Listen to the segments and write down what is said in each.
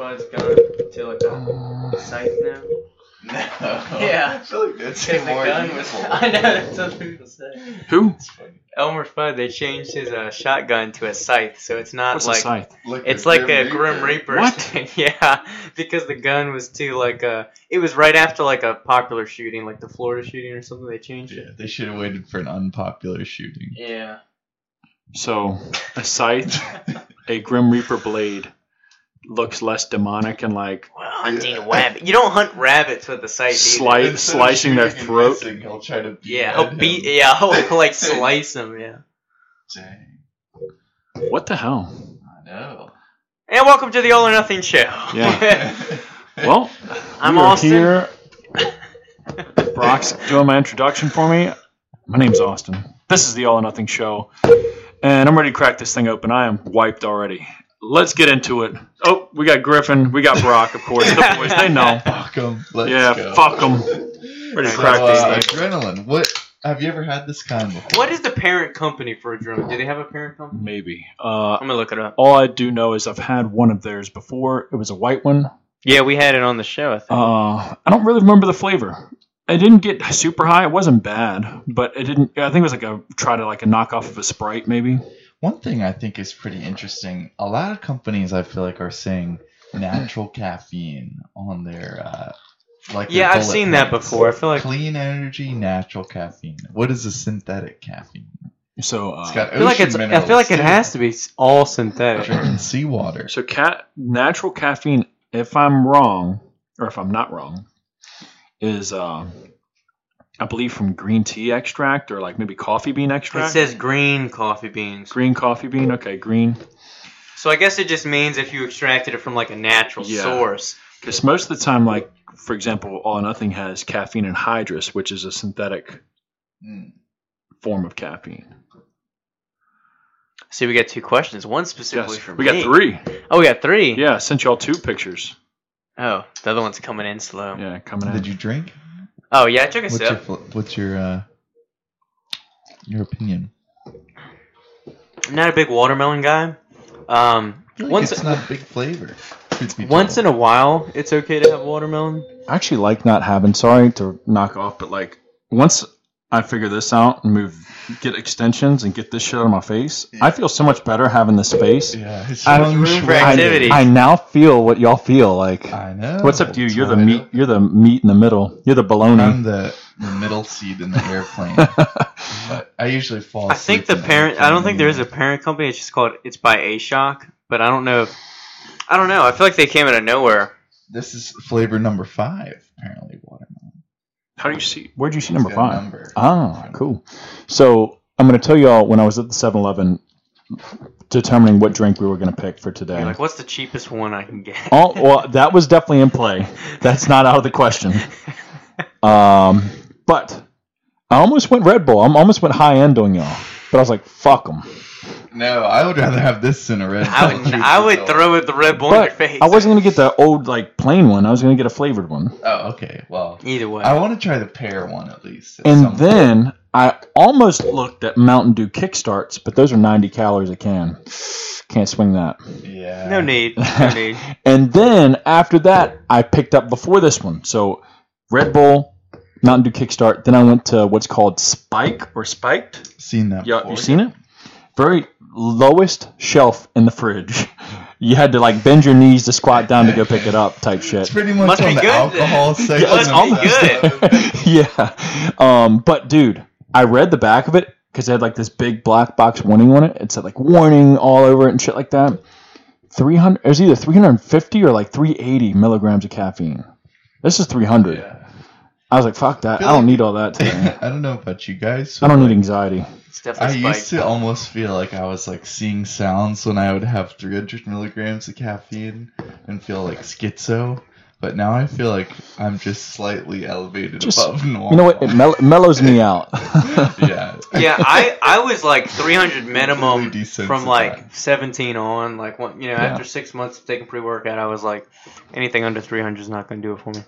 Fudd's gun to like a scythe now? No. Yeah. I feel like that's Because the more gun was. useful. I know that's what people say. Who? Elmer Fudd, they changed his uh, shotgun to a scythe, so it's not What's a like scythe? Like it's like a Grim Reaper. Reaper. What? thing. yeah, because the gun was too like uh It was right after like a popular shooting, like the Florida shooting or something. They changed Yeah, it. they should have waited for an unpopular shooting. Yeah. So, a scythe, a Grim Reaper blade, looks less demonic and like Well, hunting Yeah. rabbit. You don't hunt rabbits with a scythe. Slice- either. Instead of slicing their throat. missing, he'll try to beat Yeah, at he'll him. Yeah, he'll like slice them. Yeah. Dang. what the hell? I know. And welcome to the All or Nothing Show. Yeah. Well, I'm we Austin. here. Brock's doing my introduction for me. My name's Austin. This is the All or Nothing Show, and I'm ready to crack this thing open. I am wiped already. Let's get into it. Oh, we got Griffin. We got Brock, of course. The boys, they know. Fuck 'em. Let's Yeah, go. fuck 'em. Ready to So, crack uh, these things. adrenaline. What have you ever had this kind before? what is the parent company for Adrenaline? Do they have a parent company? Maybe. Uh, I'm gonna look it up. all I do know is I've had one of theirs before. It was a white one. Yeah, we had it on the show. I think. Uh, I don't really remember the flavor. It didn't get super high. It wasn't bad, but it didn't. I think it was like a try to like a knockoff of a Sprite, maybe. One thing I think is pretty interesting. A lot of companies I feel like are saying natural caffeine on their uh, like. their yeah, I've bullet seen that before. I feel like Clean energy, natural caffeine. What is a synthetic caffeine? So, uh, It's got I feel like it's. I feel like it has to be all synthetic. drinking seawater. so cat natural caffeine. If I'm wrong, or if I'm not wrong, is uh, I believe from green tea extract or like maybe coffee bean extract. It says green coffee beans. green coffee bean. Okay, green. So I guess it just means if you extracted it from like a natural Yeah. source. Because most of the time, like for example, All or Nothing has caffeine anhydrous, which is a synthetic Mm. form of caffeine. See, we got two questions. One specifically Yes, for we me. got three. Oh, we got three. Yeah, I sent y'all two pictures. Oh, the other one's coming in slow. Yeah, coming in. Did you drink? Oh yeah, I took a What's your sip. fl- what's your uh, your opinion? I'm not a big watermelon guy. Um, like once it's not a big flavor. truth be once in a while, it's okay to have watermelon. I actually like not having. Sorry to knock off, but like once I figure this out and move, get extensions and get this shit out of my face, I feel so much better having this space. yeah, it's I- room for activity. I now feel what y'all feel like. I know. What's up to you? You're the meat. You're the meat in the middle. You're the I'm the, the middle seat in the airplane, but I usually fall. I think the parent. I don't think there is a parent company. It's just called. It's by A Shock, but I don't know. if I don't know. I feel like they came out of nowhere. This is flavor number five. Apparently, watermelon. How do you see? Where'd you see number It's got a five? Number. Ah, cool. So I'm going to tell y'all when I was at the 7-Eleven, determining what drink we were going to pick for today. You're like, what's the cheapest one I can get? Oh, well, that was definitely in play. That's not out of the question. Um, but I almost went Red Bull. I almost went high end on y'all. But I was like, fuck them. No, I would rather have this than a red. I would. I would throw it the Red Bull in your But face. I wasn't going to get the old, like, plain one. I was going to get a flavored one. Oh, okay. Well, Either way. I want to try the pear one at least. at And some then I almost looked at Mountain Dew Kickstarts, but those are 90 calories a can. Can't swing that. yeah. no need. No need. And then after that, I picked up before this one. So Red Bull, Mountain Dew Kickstart. Then I went to what's called Spike or Spiked. Seen that? Yeah, before. you seen it? Very lowest shelf in the fridge. You had to like bend your knees to squat down to go pick it up, type shit. It's pretty much Must on be the good alcohol then. section. Must of be good. yeah. Um, but dude, I read the back of it because it had like this big black box warning on it. It said like warning all over it and shit like that. 300, it was either 350 or like 380 milligrams of caffeine. This is 300. Yeah. I was like, fuck that. feel I don't like- need all that today. I don't know about you guys. I don't but, need anxiety. I definitely used to almost feel like I was like seeing sounds when I would have 300 milligrams of caffeine and feel like schizo. But now I feel like I'm just slightly elevated Just- above normal. You know what? It mell- mellows me out. yeah. yeah, I, I was like 300 minimum from like 17 on. Like, one, you know, Yeah. after six months of taking pre workout, I was like, anything under 300 is not going to do it for me.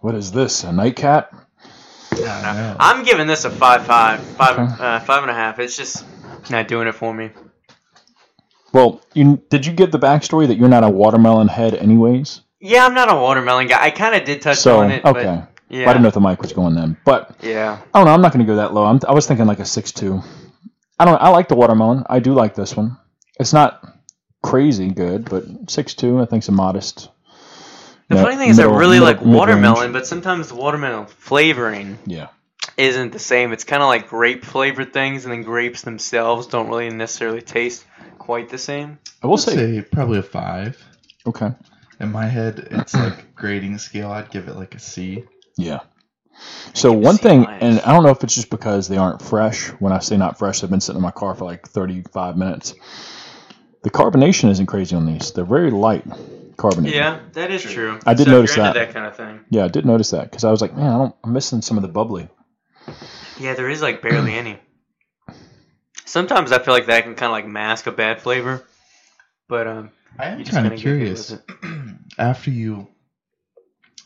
What is this? A nightcap? I know. I'm giving this a five five, five, Okay. uh, five and a half. It's just not doing it for me. Well, you did you give the backstory that you're not a watermelon head, anyways? Yeah, I'm not a watermelon guy. I kind of did touch so on it. okay. But yeah. I didn't know if the mic was going then, but Yeah. I don't know. I'm not going to go that low. I'm, I was thinking like a six two. I don't. I like the watermelon. I do like this one. It's not crazy good, but six two. I think's a modest. The yeah, funny thing is, I middle- really middle- like mid-range. watermelon, but sometimes the watermelon flavoring Yeah. isn't the same. It's kind of like grape flavored things, and then grapes themselves don't really necessarily taste quite the same. I will say. say probably a five. Okay. In my head, it's like grading scale. I'd give it like a C. Yeah. So one thing, mine. and I don't know if it's just because they aren't fresh. When I say not fresh, they've been sitting in my car for like 35 minutes. The carbonation isn't crazy on these. They're very light carbonated. Yeah, that is true. I did So notice you're into that. that kind of thing. Yeah, I did notice that because I was like, man, I don't, I'm missing some of the bubbly. Yeah, there is like barely any. Sometimes I feel like that can kind of like mask a bad flavor, but um, I am kind of curious. After you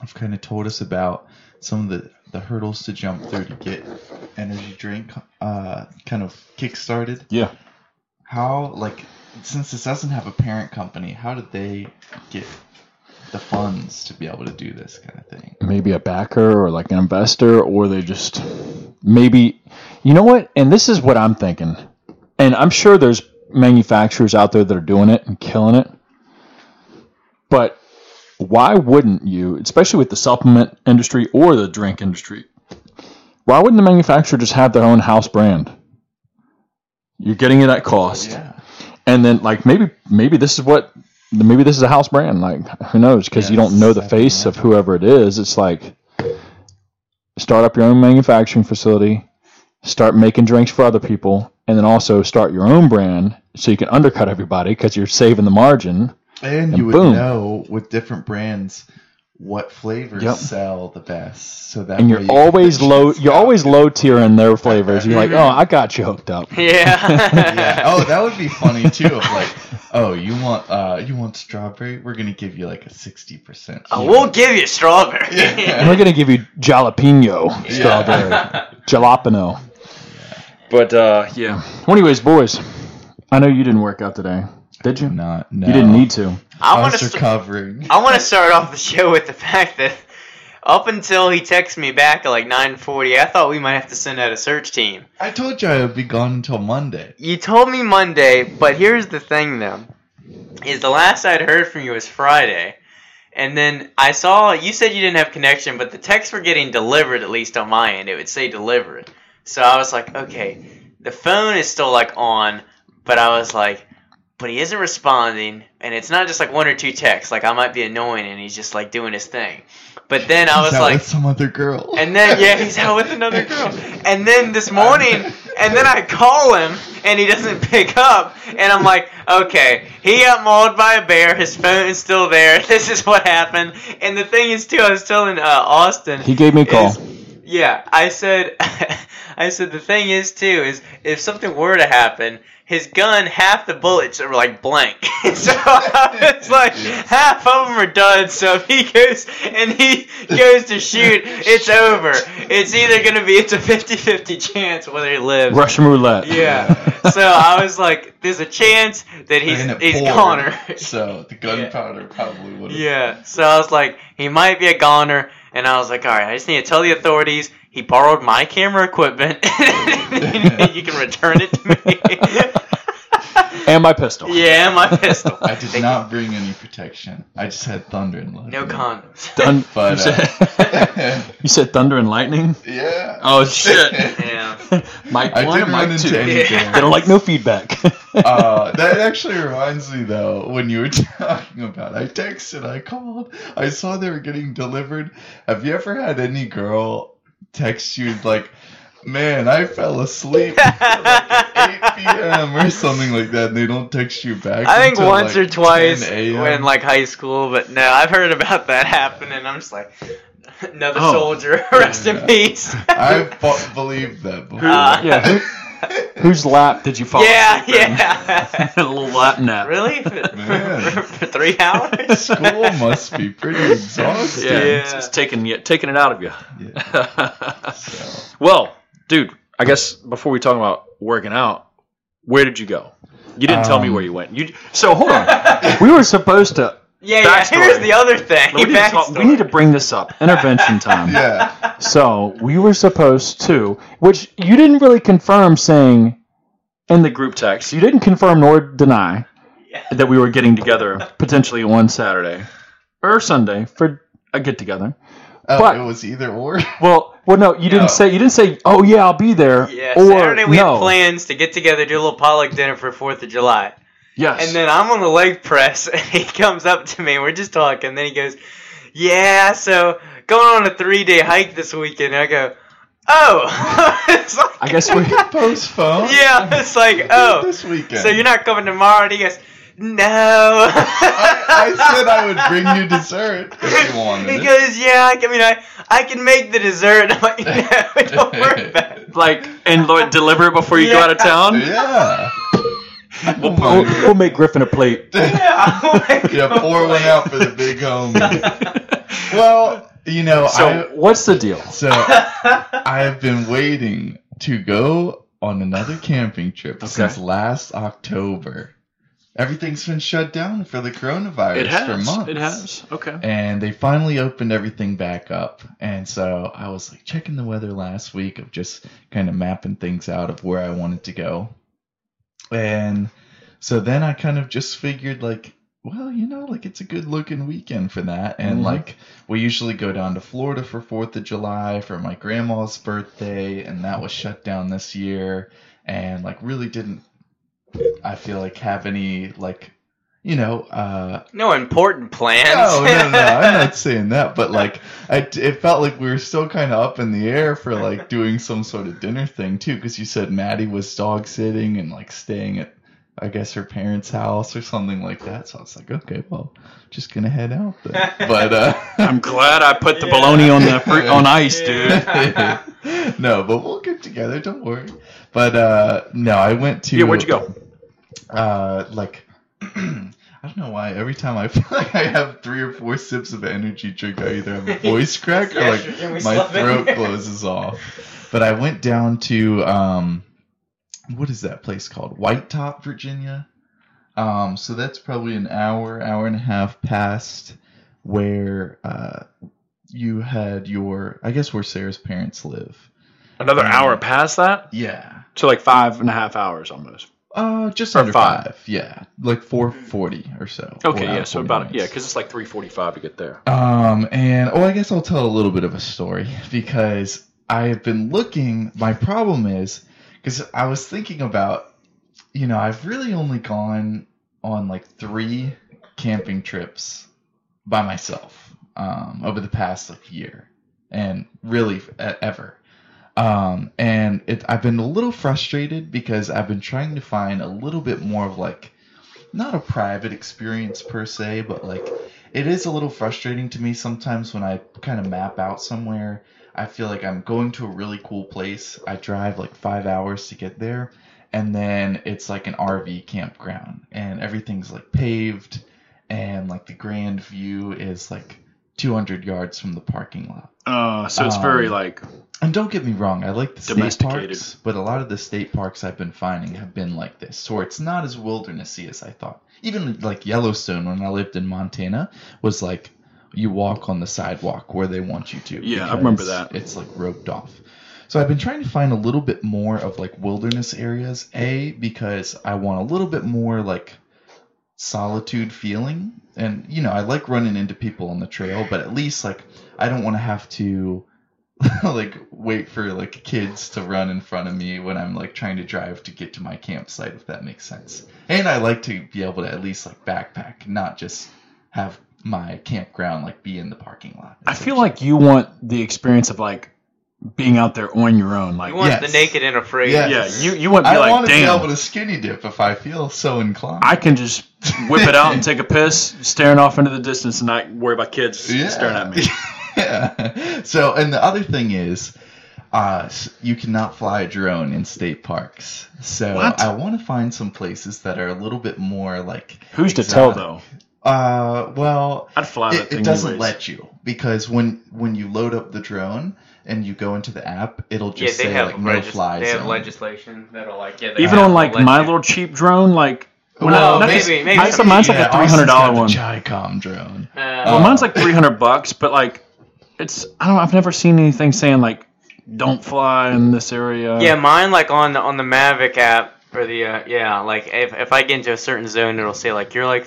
have kind of told us about some of the, the hurdles to jump through to get energy drink uh, kind of kick-started, Yeah. How, like, since this doesn't have a parent company, how did they get the funds to be able to do this kind of thing? Maybe a backer or like an investor, or they just maybe, you know what? And this is what I'm thinking. And I'm sure there's manufacturers out there that are doing it and killing it. But why wouldn't you, especially with the supplement industry or the drink industry, why wouldn't the manufacturer just have their own house brand? You're getting it at cost. Yeah. and then like maybe maybe this is what maybe this is a house brand like who knows because you don't know the face of whoever it is it's like start up your own manufacturing facility start making drinks for other people and then also start your own brand so you can undercut everybody because you're saving the margin And And you would boom. know with different brands what flavors Yep. sell the best. So that and you're you always low you're always low tier in their flavors you're like oh i got you hooked up yeah. yeah. Oh, that would be funny too. Of like, oh, you want uh, you want strawberry? We're gonna give you like a sixty percent. Oh, we'll give you strawberry. and we're gonna give you jalapeno strawberry jalapeno but uh yeah well, anyways boys i know you didn't work out today did you Not. No. you didn't need to I I want to. St- recovering. I want to start off the show with the fact that up until he texted me back at like 9:40, I thought we might have to send out a search team. I told you I would be gone until Monday. You told me Monday, but here's the thing though. Is the last I'd heard from you was Friday. And then I saw you said you didn't have connection, but the texts were getting delivered at least on my end. It would say delivered. So I was like, okay, the phone is still like on, but I was like, but he isn't responding, and it's not just like one or two texts. Like I might be annoying, and he's just like doing his thing. But then I was out like, with some other girl. and then yeah, he's out with another girl. And then this morning, and then I call him, and he doesn't pick up. And I'm like, okay, he got mauled by a bear. His phone is still there. This is what happened. And the thing is too, I was telling uh, Austin. he gave me a call is- yeah, I said, I said the thing is too is if something were to happen, his gun half the bullets are like blank. so it's was like, half of them are done. So if he goes and he goes to shoot, it's over. It's either gonna be it's a 50-50 chance whether he lives. russian roulette Yeah. So I was like, there's a chance that he's And he's poured, goner. So the gunpowder probably would have. Yeah. So I was like, he might be a goner, and I was like, all right, I just need to tell the authorities he borrowed my camera equipment. you can return it to me. and my pistol yeah, and my pistol. I did Thank not bring any protection. I just had thunder and lightning. No condoms. Thun- But, you, said, uh, you said thunder and lightning yeah. oh shit Yeah. Mike I one did and run mike into two anything. they don't like no feedback uh, that actually reminds me though when you were talking about I texted I called I saw they were getting delivered have you ever had any girl text you like man I fell asleep at like 8 p.m. or something like that and they don't text you back I think until, once like, or twice 10 when like high school, but no, I've heard about that happening. and I'm just like, another Oh. soldier, rest in peace. I believe that before Uh, yeah whose lap did you fall yeah, asleep in? yeah. a little lap nap really? For, for, for three hours? school must be pretty exhausting yeah, Yeah. It's, it's taking you taking it out of you Yeah, so. well dude i guess before we talk about working out where did you go You didn't tell me Um, where you went. You so hold on. we were supposed to. Yeah, yeah. Backstory. Here's the other thing. We need, to talk- we need to bring this up. Intervention time. Yeah. So we were supposed to, which you didn't really confirm saying in the group text. You didn't confirm nor deny Yeah. that we were getting together potentially one Saturday or Sunday for a get together. Oh, But- it was either or. Well, well, no, you No. didn't say. You didn't say. Oh yeah, I'll be there. Yeah, or Saturday we no. had plans to get together, do a little potluck dinner for Fourth of July, Yes. and then I'm on the leg press, and he comes up to me, and we're just talking. And then he goes, "Yeah, so going on a three day hike this weekend." And I go, "Oh, It's like- I guess we. can Postpone. yeah." It's like, "Oh, This weekend. so you're not coming tomorrow?" And he goes, "No." I, I said I would bring you dessert if you wanted He goes, "Yeah, I, can- I mean, I, I can make the dessert." I'm like, "No, don't worry about it." like and Lord, deliver it before you go out of town. Yeah. We'll, Come on. we'll, we'll make Griffin a plate. Yeah, my yeah, pour one out for the big homie. Well, you know, So what's the deal? So I have been waiting to go on another camping trip Okay. since last October. Everything's been shut down for the coronavirus It has. for months. It has. Okay. And they finally opened everything back up. And so I was like checking the weather last week of just kind of mapping things out of where I wanted to go. And so then I kind of just figured like, well, you know, like it's a good looking weekend for that. And Mhm. like we usually go down to Florida for 4th of July for my grandma's birthday and that was shut down this year and like really didn't I feel like have any like you know, uh No important plans. no, no, no. I'm not saying that, but like, I, it felt like we were still kind of up in the air for like doing some sort of dinner thing too, because you said Maddie was dog sitting and like staying at, I guess her parents' house or something like that. So I was like, okay, well, just gonna head out then. But uh, I'm glad I put the Yeah. bologna on the fruit on ice, dude. no, but we'll get together. Don't worry. But uh, no, I went to. Yeah, where'd you go? uh like I don't know why every time I feel like I have three or four sips of energy drink, I either have a voice crack or like sure, can we my throat closes off. But I went down to um what is that place called? Whitetop, Virginia. Um so that's probably an hour, hour and a half past where uh you had your I guess where Sarah's parents live. Another hour past that, Yeah. so like five and a half hours almost. Uh, just Or under five. five. Yeah, like four forty or so. Okay, yeah, so 40 about yeah, because it's like three forty-five to get there. Um, and oh, I guess I'll tell a little bit of a story because I have been looking. My problem is because I was thinking about, you know, I've really only gone on like three camping trips by myself um, over the past like year, and really ever. Um, and it, I've been a little frustrated because I've been trying to find a little bit more of like, not a private experience per se, but like it is a little frustrating to me sometimes when I kind of map out somewhere. I feel like I'm going to a really cool place. I drive like five hours to get there, and then it's like an RV campground, and everything's like paved, and like the grand view is like 200 yards from the parking lot. Uh, so it's very Um, like And don't get me wrong, I like the state parks, but a lot of the state parks I've been finding have been like this, where it's not as wildernessy as I thought. Even like Yellowstone, when I lived in Montana, was like you walk on the sidewalk where they want you to. Yeah, I remember that. It's like roped off. So I've been trying to find a little bit more of like wilderness areas. A because I want a little bit more like solitude feeling, and you know I like running into people on the trail, but at least like I don't want to have to like wait for like kids to run in front of me when I'm like trying to drive to get to my campsite if that makes sense. And I like to be able to at least like backpack, not just have my campground like be in the parking lot. I feel like you want the experience of like being out there on your own. Like You want Yes. the naked and afraid. Yeah. yeah, you you want to be I like want to be able to skinny dip if I feel so inclined. I can just whip it out and take a piss, staring off into the distance, and not worry about kids staring at me. yeah. So, and the other thing is, uh, you cannot fly a drone in state parks. So What? I want to find some places that are a little bit more like. Who's to tell though? Uh, well, I'd fly it, thing. it doesn't anyways. let you because when when you load up the drone, and you go into the app, it'll just they say have like no regis- fly they have legislation that'll like yeah. they Even on like my you- little cheap drone, like when Well, I, not maybe- this- maybe I, some- mine's like a three hundred Austin's got dollar one. The Chicom drone. Uh, Well, Uh, mine's like three hundred bucks, but like it's I don't know. I've never seen anything saying like don't fly in this area. Yeah, mine like on the on the Mavic app or the uh, yeah, like if if I get into a certain zone, it'll say like you're like,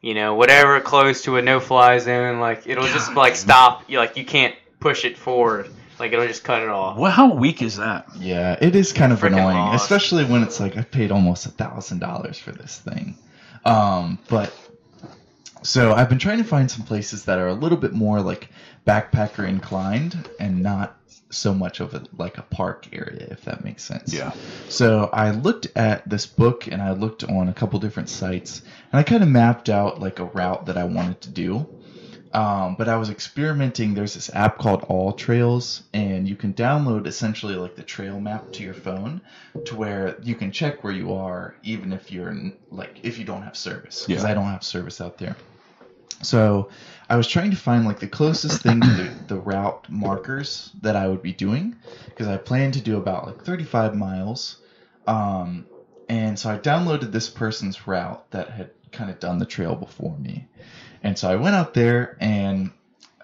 you know, whatever close to a no fly zone, like it'll just like stop. You like you can't push it forward. Like it'll just cut it off. Well, how weak is that? Yeah, it is kind of Frickin' annoying, lost. especially when it's like I paid almost a thousand dollars for this thing. Um, but so I've been trying to find some places that are a little bit more like backpacker inclined and not so much of a like a park area, if that makes sense. Yeah. So I looked at this book and I looked on a couple different sites and I kind of mapped out like a route that I wanted to do. Um, but I was experimenting. There's this app called AllTrails, and you can download essentially like the trail map to your phone, to where you can check where you are, even if you're in, like if you don't have service. Because Yeah. I don't have service out there. So I was trying to find like the closest thing to the, the route markers that I would be doing, because I planned to do about like 35 miles. Um, and so I downloaded this person's route that had kind of done the trail before me. And so I went out there and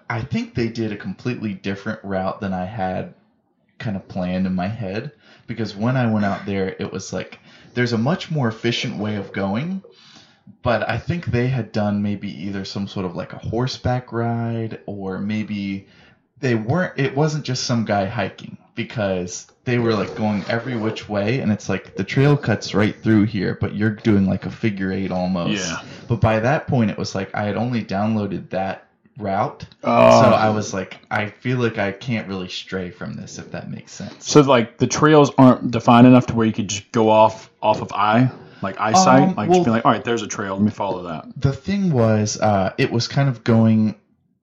I think they did a completely different route than I had kind of planned in my head because when I went out there it was like there's a much more efficient way of going but I think they had done maybe either some sort of like a horseback ride or maybe they weren't it wasn't just some guy hiking because they were like going every which way and it's like the trail cuts right through here but you're doing like a figure eight almost Yeah. but by that point it was like i had only downloaded that route Oh. so i was like i feel like i can't really stray from this if that makes sense So like the trails aren't defined enough to where you could just go off off of eye, like eyesight, Um, like well- just be like, all right, there's a trail, let me follow that. the thing was uh, it was kind of going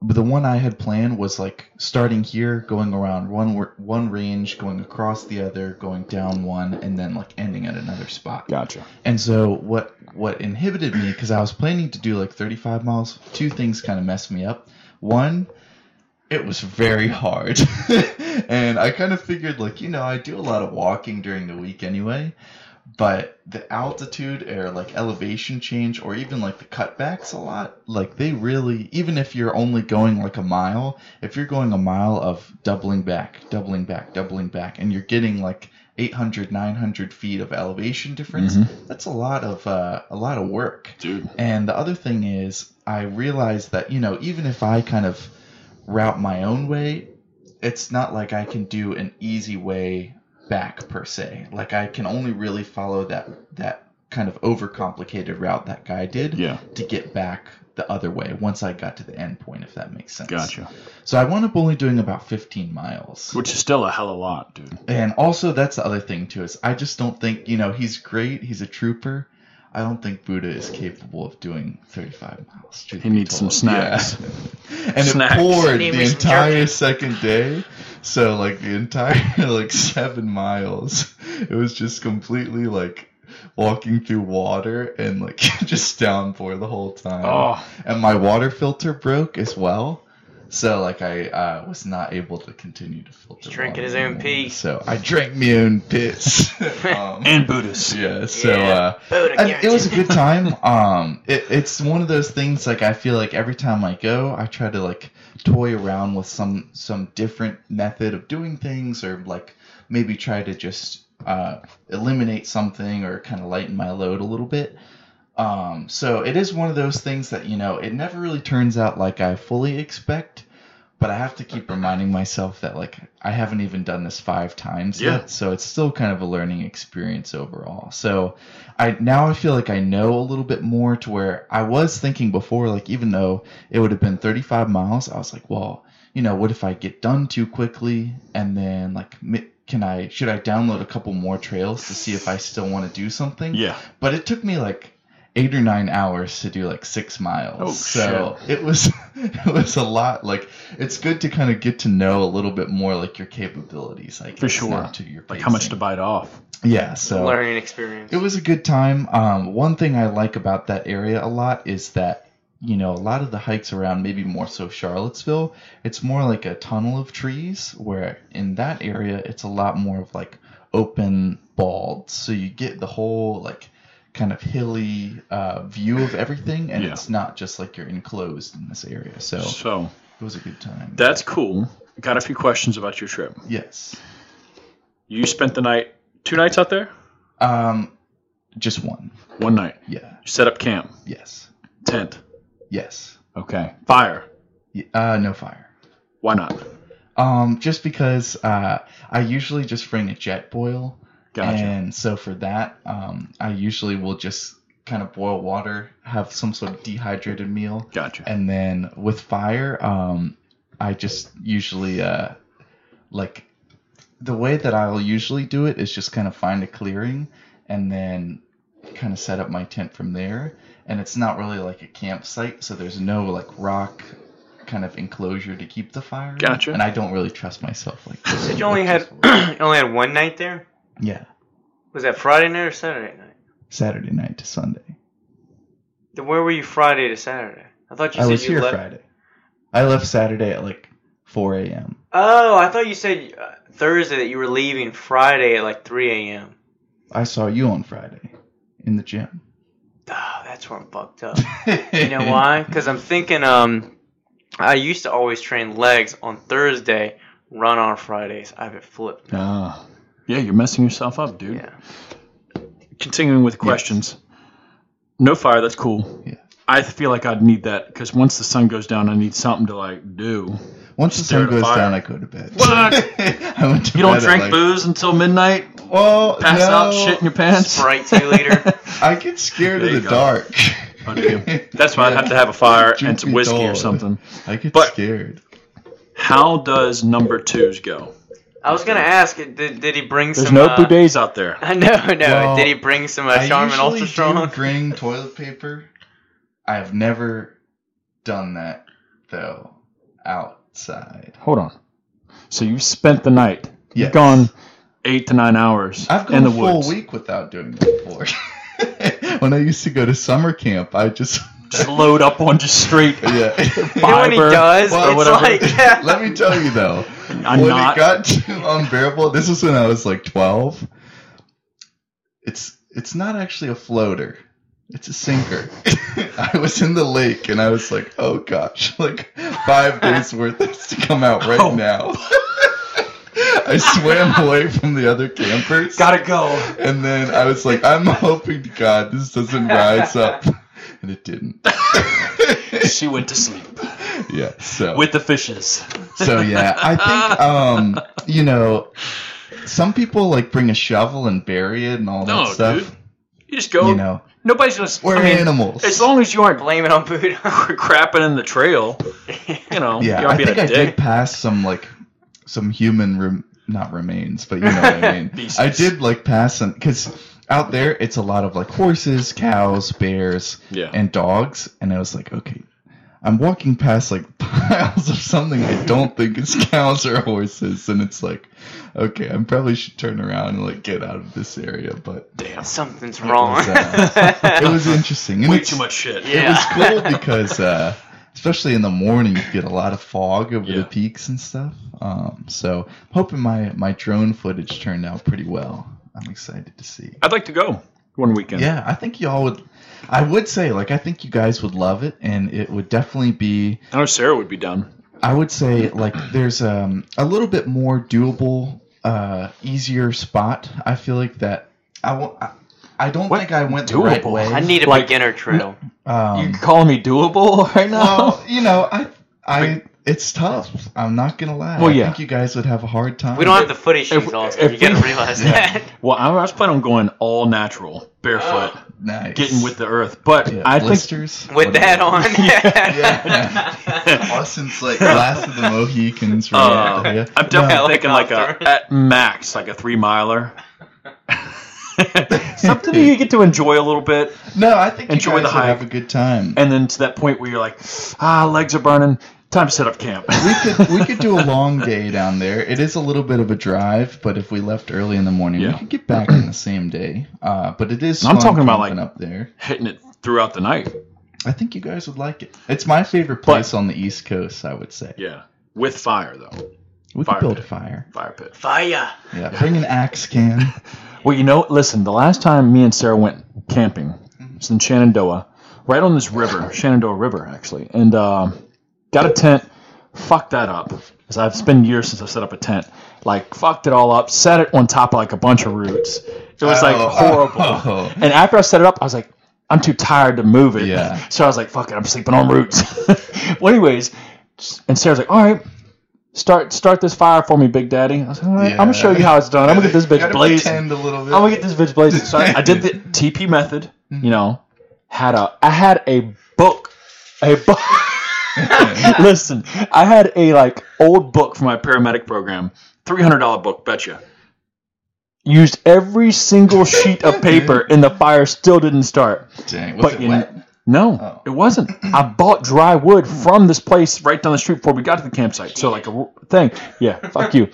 the one i had planned was like starting here going around one one range going across the other going down one and then like ending at another spot. Gotcha. and so what what inhibited me because i was planning to do like 35 miles two things kind of messed me up. One it was very hard. And i kind of figured like you know i do a lot of walking during the week anyway but the altitude or like elevation change or even like the cutbacks a lot like they really even if you're only going like a mile if you're going a mile of doubling back doubling back doubling back and you're getting like 800 900 feet of elevation difference that's a lot of uh, a lot of work Dude. and the other thing is, I realized that, you know, even if I kind of route my own way, it's not like I can do an easy way back per se. Like I can only really follow that that kind of overcomplicated route that guy did Yeah. to get back the other way once I got to the end point, if that makes sense. Gotcha. So I wound up only doing about 15 miles. Which is still a hell of a lot, dude. And also, that's the other thing too is I just don't think you know he's great. He's a trooper. I don't think Buddha is capable of doing 35 miles. He be needs some snacks. Yeah. and Snacks. it poured the entire jerky. second day. So like the entire like seven miles, it was just completely like walking through water and like just downpour the whole time Oh, and my water filter broke as well. So like I uh, was not able to continue to filter. He's drinking water his own anymore. pee. So I drank my own piss. um, and Buddhist. yeah. So Yeah. uh, Buddha and it was a good time. Um, it, it's one of those things like I feel like every time I go, I try to like toy around with some some different method of doing things, or like maybe try to just uh, eliminate something or kind of lighten my load a little bit. Um, so it is one of those things that you know it never really turns out like I fully expect. But I have to keep reminding myself that like I haven't even done this five times Yeah. yet, so it's still kind of a learning experience overall. So I now I feel like I know a little bit more to where I was thinking before, like even though it would have been 35 miles, I was like, well, you know, what if I get done too quickly and then like mi- can I should I download a couple more trails to see if I still want to do something? Yeah. But it took me like eight or nine hours to do like six miles. Oh, so it was it was a lot. Like it's good to kind of get to know a little bit more like your capabilities. Like For sure. to your Like how much to bite off. Yeah. So learning experience. it was a good time. Um, one thing I like about that area a lot is that you know, a lot of the hikes around, maybe more so Charlottesville, it's more like a tunnel of trees. Where in that area, it's a lot more of like open bald, so you get the whole like kind of hilly uh, view of everything, and Yeah. it's not just like you're enclosed in this area. So So it was a good time. that's cool. Got a few questions about your trip. yes. You spent the night, two nights out there, Um, just one. one night. Yeah. You set up camp, Yes. tent. Yes. Okay. Fire. Uh, no fire. Why not? Um, just because uh, I usually just bring a Jetboil, Gotcha. and so for that, um, I usually will just kind of boil water, have some sort of dehydrated meal, Gotcha. and then with fire, um, I just usually uh, like the way that I'll usually do it is just kind of find a clearing and then kind of set up my tent from there. And it's not really like a campsite, so there's no like rock kind of enclosure to keep the fire. in. Gotcha. And I don't really trust myself like. You said you only had you only had one night there. Yeah, Was that Friday night or Saturday night? Saturday night to Sunday. Then where were you Friday to Saturday? I thought you I said was you here left. Friday. I left Saturday at like 4 a.m. Oh, I thought you said uh, Thursday that you were leaving Friday at like 3 a.m. I saw you on Friday in the gym. Oh, that's where I'm fucked up. You know why? Because I'm thinking, um, I used to always train legs on Thursday, run on Fridays. I have it flipped. Ah. Yeah, you're messing yourself up, dude. Yeah. Continuing with questions. No fire, that's cool. Yeah. I feel like I'd need that because once the sun goes down, I need something to like do. Once the sun goes fire. down, I go to bed. What? I went to You don't drink like- booze until midnight? Well, Pass no, out, shit in your pants? Sprite two liter. I get scared of the go. dark. Do? That's why I'd have to have a fire and some be whiskey or something. I get But- scared. How does number twos go? I was gonna ask, did, did he bring There's some? no uh, bidets out there. I know, no. Well, did he bring some uh, I Charmin usually Ultra Strong? do bring toilet paper. I have never done that though outside. Hold on. So you spent the night. You've gone eight to nine hours I've in gone the a full woods. week without doing that before. when I used to go to summer camp, I just Just load up on just straight. yeah. You know when he fiber does? or it's whatever. like, yeah. Let me tell you though, I'm when not. it got too unbearable, this was when I was like 12. It's it's not actually a floater. It's a sinker. I was in the lake and I was like, oh gosh, like five days worth has to come out right Oh. now. I swam away from the other campers. Gotta go. And then I was like, I'm hoping to God this doesn't rise up. And it didn't. She went to sleep yeah, so with the fishes. so yeah, I think um, you know, some people like bring a shovel and bury it and all No, that stuff. dude. You just go. You know, Nobody's gonna. we're I mean, animals. as long as you aren't blaming on Buddha. crapping in the trail, you know. yeah, I think a I dick. did pass some like some human rem- not remains, but you know what I mean. I did like pass some because out there it's a lot of like horses, cows, bears, Yeah. and dogs, and I was like, okay. I'm walking past like piles of something I don't think is cows or horses, and it's like, okay, I probably should turn around and like get out of this area. But Damn. Something's It wrong. was, uh, it was interesting. And Way too much shit. Yeah. It was cool because, uh, especially in the morning, you get a lot of fog over Yeah. the peaks and stuff. Um, so I'm hoping my my drone footage turned out pretty well. I'm excited to see. I'd like to go one weekend. Yeah, I think y'all would. I would say like I think you guys would love it, and it would definitely be. I know Sarah would be done. I would say like there's um, a little bit more doable, uh, easier spot. I feel like that. I won't. I, I don't What? think I went the right way. I need a Like- beginner trail. Um, you calling me doable right now? well, you know, I, I, it's tough. I'm not gonna lie. Well, I think you guys would have a hard time. We don't have the footy shoes, If- also. You gotta realize Yeah. that. well, I was planning on going all natural, barefoot, nice. getting with the earth. But yeah, I think blisters With that on. Yeah. Austin's like last of the Mohicans. uh, Right there. I'm definitely No. thinking like a Helicopter. at max like a three miler. Something you get to enjoy a little bit, No, I think Enjoy you guys the would hike. have a good time. and then to that point where you're like, ah, legs are burning, time to set up camp. we could we could do a long day down there. It is a little bit of a drive, but if we left early in the morning, Yeah. we could get back in the same day. Uh, but it is. I'm talking about, camping like- up there. Hitting it throughout the night. I think you guys would like it. It's my favorite place on the East Coast. I would say Yeah, with fire though, we Fire could build pit. a fire. fire pit. Fire. Yeah, bring an axe can. Well, you know, listen, the last time me and Sarah went camping, it's in Shenandoah, right on this river, Shenandoah River, actually, and um, got a tent, fucked that up. Because I've it's been years since I set up a tent. Like, fucked it all up, set it on top of like a bunch of roots. It was like Oh. horrible. Oh. And after I set it up, I was like, I'm too tired to move it. Yeah. So I was like, fuck it, I'm sleeping on roots. well, anyways, and Sarah's like, all right, start start this fire for me, Big Daddy. I was like, all right, I'm gonna show you how it's done. I'm gonna get this bitch blazing. a little bit. I'm gonna get this bitch blazing. So I, I did the TP method. You mm-hmm. know, had a I had a book, a book. Listen, I had a like old book for my paramedic program, three hundred dollar book, betcha. Used every single sheet of paper, and the fire still didn't start. Dang, was But it wet? no, Oh. it wasn't. I bought dry wood from this place right down the street before we got to the campsite. So like a thing, yeah. Fuck you.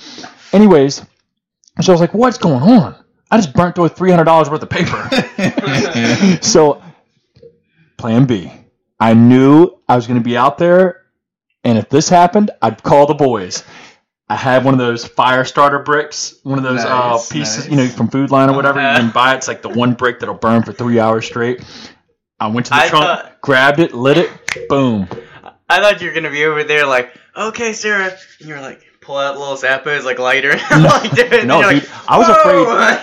Anyways, so I was like, "What's going on?" I just burnt through three hundred dollars worth of paper. so, Plan B. I knew I was going to be out there, and if this happened, I'd call the boys. I had one of those fire starter bricks, one of those uh, pieces, nice. you know, from Food Lion or whatever. Uh-huh. You can buy it. It's like the one brick that'll burn for three hours straight. I went to the I trunk, thought- grabbed it, lit it, boom. I thought you were gonna be over there like, okay, Sarah, and you're like, pull out little Zippos like lighter, like, dude, No, dude, like, I was afraid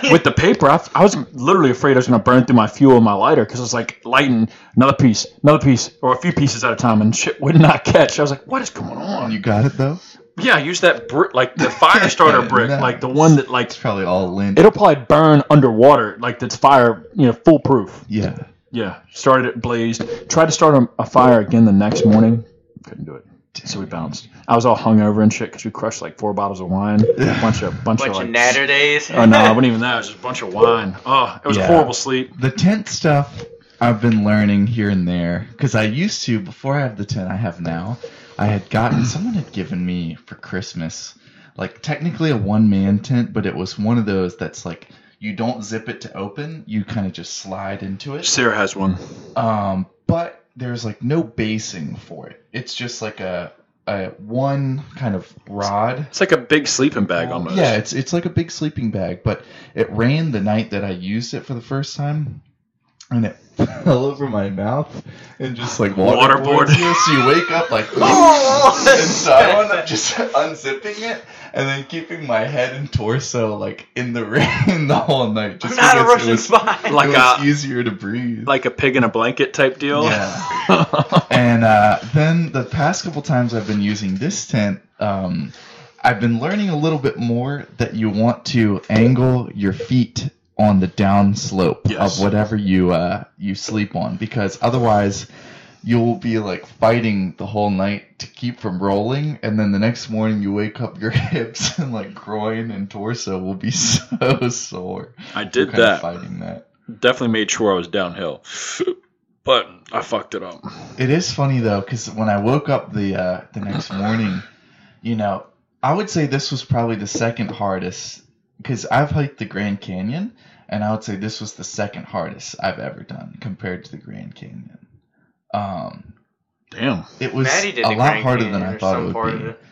oh with the paper. I, I was literally afraid I was going to burn through my fuel in my lighter because I was like lighting another piece, another piece, or a few pieces at a time, and shit would not catch. I was like, "What is going on?" you got it though. Yeah, I used that brick, like the fire starter brick, Nice. like the one that like It's probably all lint. it'll probably burn underwater, like that's fire, you know, foolproof. yeah. Yeah, started it blazed. Tried to start a, a fire again the next morning, couldn't do it. So we bounced. I was all hungover and shit because we crushed like four bottles of wine, a bunch of bunch, bunch of of natter days. Oh no, I wasn't even that. It was just a bunch of wine. Oh, it was Yeah. horrible sleep. The tent stuff I've been learning here and there because I used to before I have the tent I have now. I had gotten someone had given me for Christmas like technically a one man tent, but it was one of those that's like you don't zip it to open, you kind of just slide into it. Sarah has one. Um, but there's like no basing for it. It's just like a a one kind of rod. It's like a big sleeping bag almost. Yeah, it's it's like a big sleeping bag, but it rained the night that I used it for the first time, and it fell over my mouth and just like Waterboard. waterboards you. So you wake up like, Oh! and so I wound up just unzipping it and then keeping my head and torso like in the rain the whole night. Just Not a because Russian was, spy. Like it was a- easier to breathe. like a pig in a blanket type deal. Yeah. and uh, then the past couple times I've been using this tent, um, I've been learning a little bit more that you want to angle your feet on the down slope Yes. of whatever you uh, you sleep on because otherwise you'll be like fighting the whole night to keep from rolling and then the next morning you wake up your hips and like groin and torso will be so sore I did that. fighting that Definitely made sure I was downhill, but I fucked it up. It is funny though, because when I woke up the uh, the next morning, you know, I would say this was probably the second hardest because I've hiked the Grand Canyon, and I would say this was the second hardest I've ever done compared to the Grand Canyon. Um, Damn. it was a lot harder than I thought it would be. it.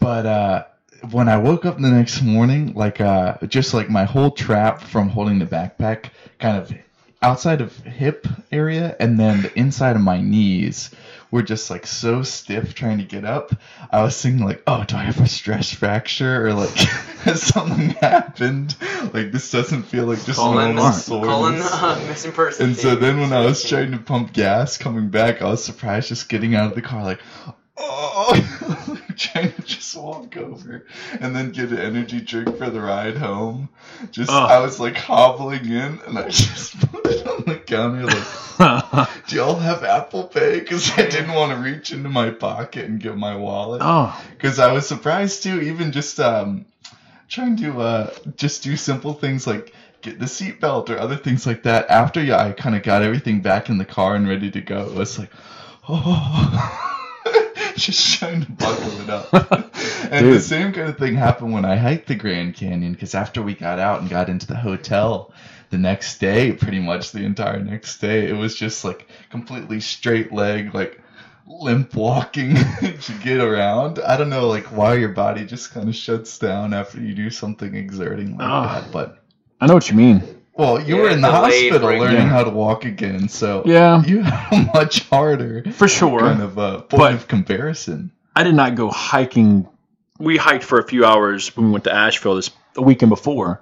But uh, when I woke up the next morning, like uh, just like my whole trap from holding the backpack, kind of outside of hip area, and then the inside of my knees were just like so stiff trying to get up. I was thinking like, oh, do I have a stress fracture or like has something happened? Like this doesn't feel like just normal soreness. uh, missing person. And so then when I was trying to pump gas coming back, I was surprised just getting out of the car like, oh, trying to just walk over and then get an energy drink for the ride home. Just Ugh. I was like hobbling in and I just put it on the counter like, do y'all have Apple Pay? Because I didn't want to reach into my pocket and get my wallet oh, because I was surprised too, even just um, trying to uh, just do simple things like get the seatbelt or other things like that. After yeah, I kind of got everything back in the car and ready to go, it was like, oh, just trying to buckle it up. and the same kind of thing happened when I hiked the Grand Canyon because after we got out and got into the hotel the next day, pretty much the entire next day, it was just like completely straight leg, like limp walking to get around. I don't know, like why your body just kind of shuts down after you do something exerting like Ah. that. But I know what you mean. Well, you Yeah, were in the hospital break- learning Yeah. how to walk again, so Yeah, you have a much harder for sure. kind of uh, point But- of comparison. I did not go hiking. We hiked for a few hours when we went to Asheville this the weekend before.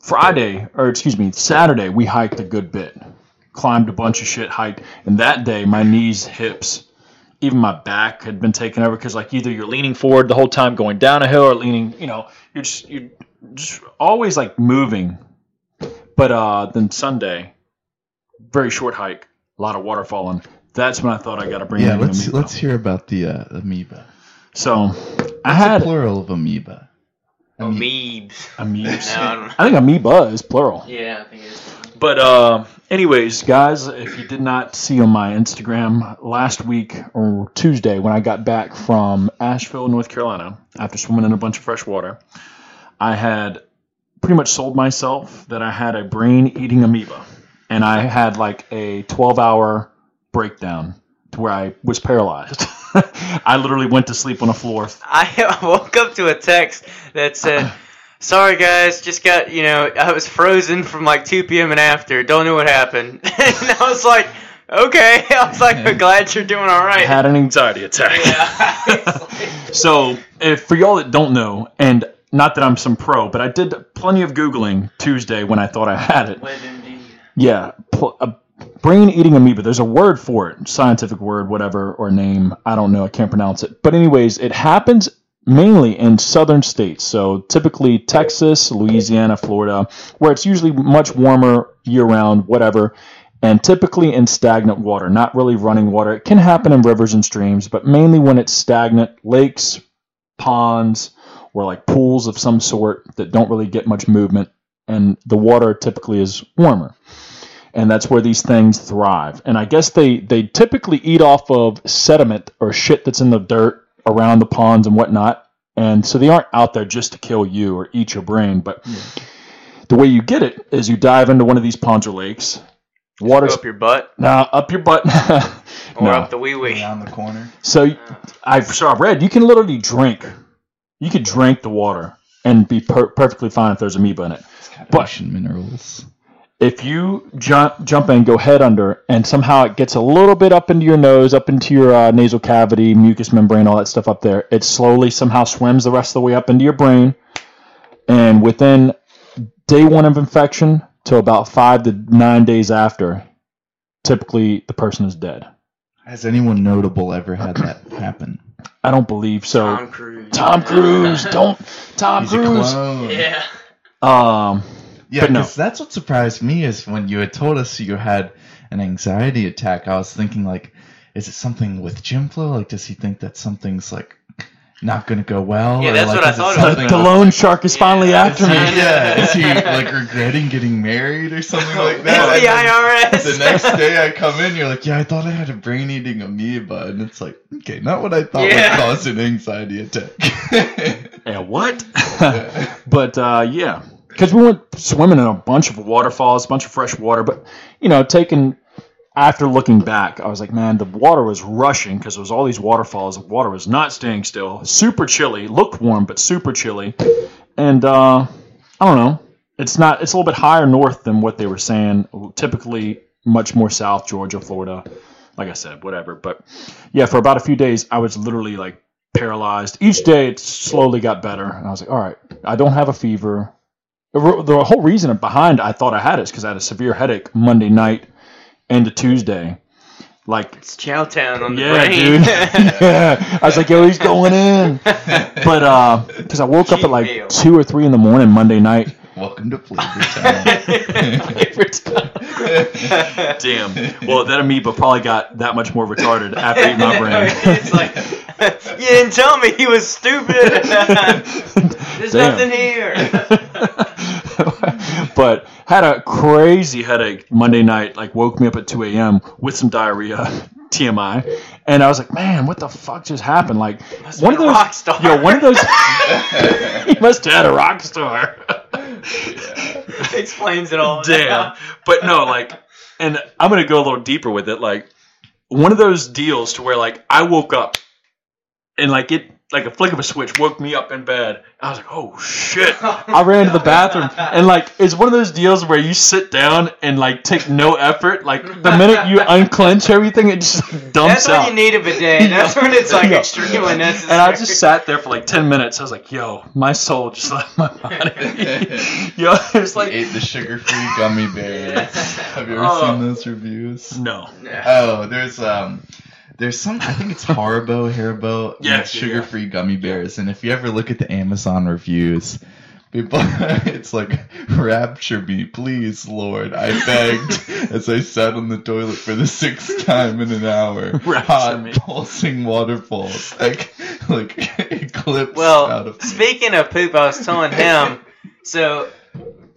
Friday, or excuse me, Saturday, we hiked a good bit. Climbed a bunch of shit, hiked, and that day my knees, hips, even my back had been taken over because like either you're leaning forward the whole time going down a hill or leaning, you know, you're just you're just always like moving. But uh then Sunday, very short hike, a lot of water falling. That's when I thought I got to bring Yeah, let's amoeba. let's hear about the uh, amoeba. So I had the plural of amoeba? Amoebs. amoebas. No, I don't. I think amoeba is plural. Yeah, I think it is. But uh, anyways, guys, if you did not see on my Instagram last week or Tuesday when I got back from Asheville, North Carolina, after swimming in a bunch of fresh water, I had pretty much sold myself that I had a brain-eating amoeba, and I had like a 12-hour breakdown to where I was paralyzed. I literally went to sleep on the floor. I woke up to a text that said, "Sorry guys, just got you know I was frozen from like 2 p.m. and after. Don't know what happened." and I was like, "Okay." I was like, "I'm glad you're doing all right." I Had an anxiety attack. yeah. So, if for y'all that don't know, and not that I'm some pro, but I did plenty of googling Tuesday when I thought I had it. Indeed. Yeah, pl- a brain eating amoeba. There's a word for it, scientific word, whatever, or name. I don't know. I can't pronounce it. But anyways, it happens mainly in southern states. So typically Texas, Louisiana, Florida, where it's usually much warmer year round, whatever. And typically in stagnant water, not really running water. It can happen in rivers and streams, but mainly when it's stagnant, lakes, ponds, or like pools of some sort that don't really get much movement, and the water typically is warmer and that's where these things thrive. And I guess they they typically eat off of sediment or shit that's in the dirt around the ponds and whatnot. And so they aren't out there just to kill you or eat your brain. But hmm. the way you get it is you dive into one of these ponds or lakes. water up your butt now up your butt. or No. up the wee wee. Around the corner. So I've so I've read you can literally drink. You could drink the water and be per- perfectly fine if there's amoeba in it. It's But- ocean minerals. if you jump jump in, go head under, and somehow it gets a little bit up into your nose, up into your uh, nasal cavity, mucous membrane, all that stuff up there, it slowly somehow swims the rest of the way up into your brain, and within day one of infection to about five to nine days after, typically the person is dead. Has anyone notable ever had that happen? I don't believe so. Tom Cruise. Tom Cruise, don't Tom He's a Cruise. clone. Yeah. Um, Yeah, But no. 'cause that's what surprised me is when you had told us you had an anxiety attack. I was thinking like, is it something with Jim Flow? Like, does he think that something's like not going to go well? Yeah, that's like, what I thought it the with- loan shark is finally Yeah. after me. yeah, is he like regretting getting married or something like that? It's the IRS. the next day I come in, you're like, yeah, I thought I had a brain eating amoeba, and it's like, okay, not what I thought Yeah. would cause an anxiety attack. Yeah, what? but uh, yeah, because we went swimming in a bunch of waterfalls, a bunch of fresh water. But you know, taking after looking back, I was like, man, the water was rushing because there was all these waterfalls. The water was not staying still. Super chilly. Looked warm, but super chilly. And uh, I don't know. It's not. It's a little bit higher north than what they were saying. Typically, much more south, Georgia, Florida. Like I said, whatever. But yeah, for about a few days, I was literally like paralyzed. Each day it slowly got better, and I was like, all right, I don't have a fever. The, the whole reason behind I thought I had it is because I had a severe headache Monday night into Tuesday. Like, It's Chowtown on the yeah, brain. dude. yeah. I was like, yo, he's going in. But uh, because I woke up at like meal. two or three in the morning Monday night. Welcome to Flavor Town. Favorite time. Damn. Well, that amoeba probably got that much more retarded after eating my brain. it's like you didn't tell me he was stupid. There's Damn. nothing here. but had a crazy headache Monday night. Like woke me up at 2 a.m. with some diarrhea, TMI, And I was like, man, what the fuck just happened? Like one of those, rock star. yo, one of those. he must have had a rock star. explains it all. Damn. But no, like, and I'm gonna go a little deeper with it. Like, one of those deals to where like I woke up and like it, like a flick of a switch woke me up in bed. I was like, oh shit. I ran to the bathroom and like it's one of those deals where you sit down and like take no effort. Like the minute you unclench everything, it just like, dumps That's out. when you need a bidet. That's when it's like Yeah. extremely necessary. and I just sat there for like ten minutes. I was like, "Yo, my soul just left my body." Yo, it's Like like, ate the sugar-free gummy bears. Have you ever Oh. seen those reviews? no. Oh, there's um, there's some. I think it's Haribo, Haribo, Yeah, yeah, sugar-free gummy bears. And if you ever look at the Amazon reviews, people, it's like, rapture me, please, Lord. I begged as I sat on the toilet for the sixth time in an hour. Rapture Hot me. pulsing waterfalls, like like eclipse Well, out of. speaking of poop, I was telling him. So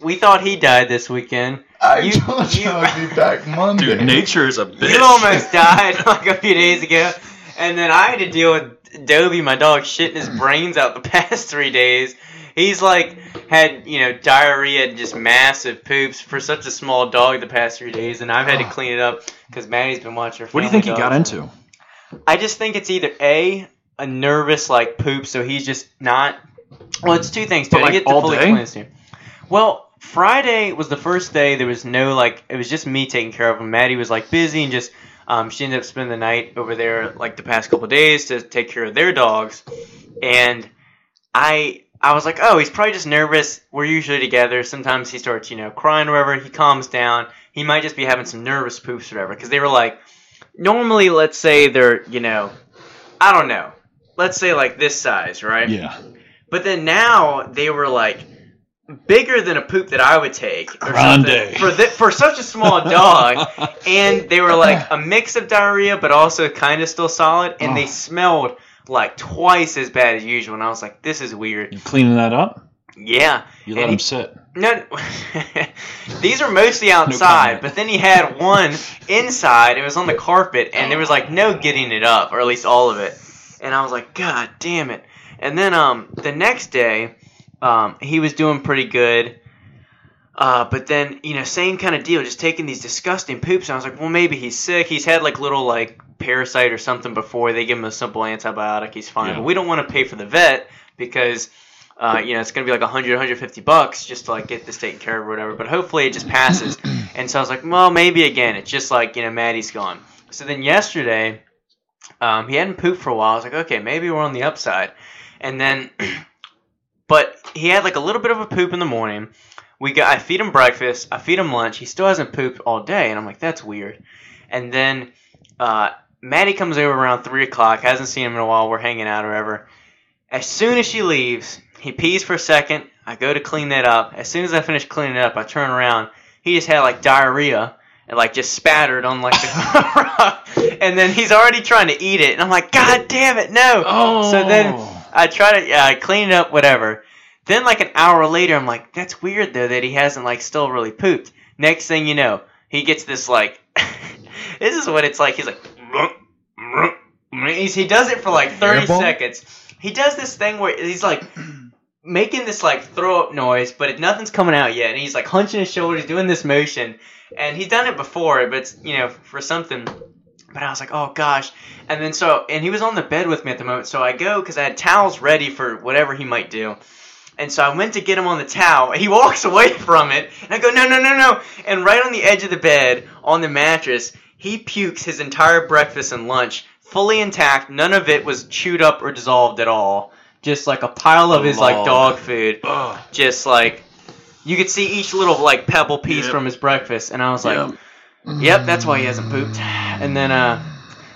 we thought he died this weekend. I you- told you, you- I'd be back Monday. Dude, nature is a bitch. You almost died like a few days ago, and then I had to deal with Dobie, my dog, shitting his brains out the past three days. He's like had you know diarrhea and just massive poops for such a small dog the past three days, and I've had to clean it up because Maddie's been watching her. What do you family think he got into? I just think it's either a a nervous like poop, so he's just not. Well, it's two things. Too. But, I like, get to all fully day? explain this to you. Well, Friday was the first day. There was no like. It was just me taking care of him. Maddie was like busy and just. Um, she ended up spending the night over there like the past couple days to take care of their dogs, and I I was like, oh, he's probably just nervous. We're usually together. Sometimes he starts, you know, crying or whatever. He calms down. He might just be having some nervous poops or whatever. Because they were like, normally, let's say they're, you know, I don't know. Let's say like this size, right? Yeah. But then now they were like bigger than a poop that I would take or Grande. something for th- for such a small dog. and they were like a mix of diarrhea, but also kind of still solid. And they Oh. smelled like twice as bad as usual. And I was like, this is weird. You cleaning that up? Yeah. You let And him he- sit. No, these are mostly outside, comment. but then he had one inside. It was on the carpet, and there was like no getting it up, or at least all of it. And I was like, God damn it! And then um, the next day, um, he was doing pretty good. Uh, but then you know, same kind of deal, just taking these disgusting poops. And I was like, well, maybe he's sick. He's had like little like parasite or something before. They give him a simple antibiotic. He's fine. Yeah. But we don't want to pay for the vet because uh, you know, it's going to be like 100, 150 bucks just to like get this taken care of or whatever. But hopefully it just passes. and so I was like, well, maybe again. It's just like, you know, Maddie's gone. So then yesterday, um, he hadn't pooped for a while. I was like, okay, maybe we're on the upside. And then, but he had like a little bit of a poop in the morning. We got, I feed him breakfast. I feed him lunch. He still hasn't pooped all day. And I'm like, that's weird. And then, uh, Maddie comes over around three o'clock. Hasn't seen him in a while. We're hanging out or whatever. As soon as she leaves, he pees for a second. I go to clean that up. As soon as I finish cleaning it up, I turn around. He just had like diarrhea and like just spattered on like the and then he's already trying to eat it, and I'm like, God damn it, no! Oh. So then I try to yeah, I clean it up, whatever. Then like an hour later, I'm like, that's weird though that he hasn't like still really pooped. Next thing you know, he gets this like, this is what it's like. He's like. He's, he does it for like 30 Hairball? seconds. He does this thing where he's like making this like throw up noise, but nothing's coming out yet. And he's like hunching his shoulders, doing this motion, and he's done it before, but it's you know for something. But I was like, oh gosh. And then so, and he was on the bed with me at the moment. So I go because I had towels ready for whatever he might do. And so I went to get him on the towel. He walks away from it. And I go, no, no, no, no. And right on the edge of the bed, on the mattress, he pukes his entire breakfast and lunch, fully intact. None of it was chewed up or dissolved at all. Just like a pile of his like dog food. Ugh. Just like you could see each little like pebble piece Yep. from his breakfast. And I was like, Yep. Yep, that's why he hasn't pooped. And then, uh,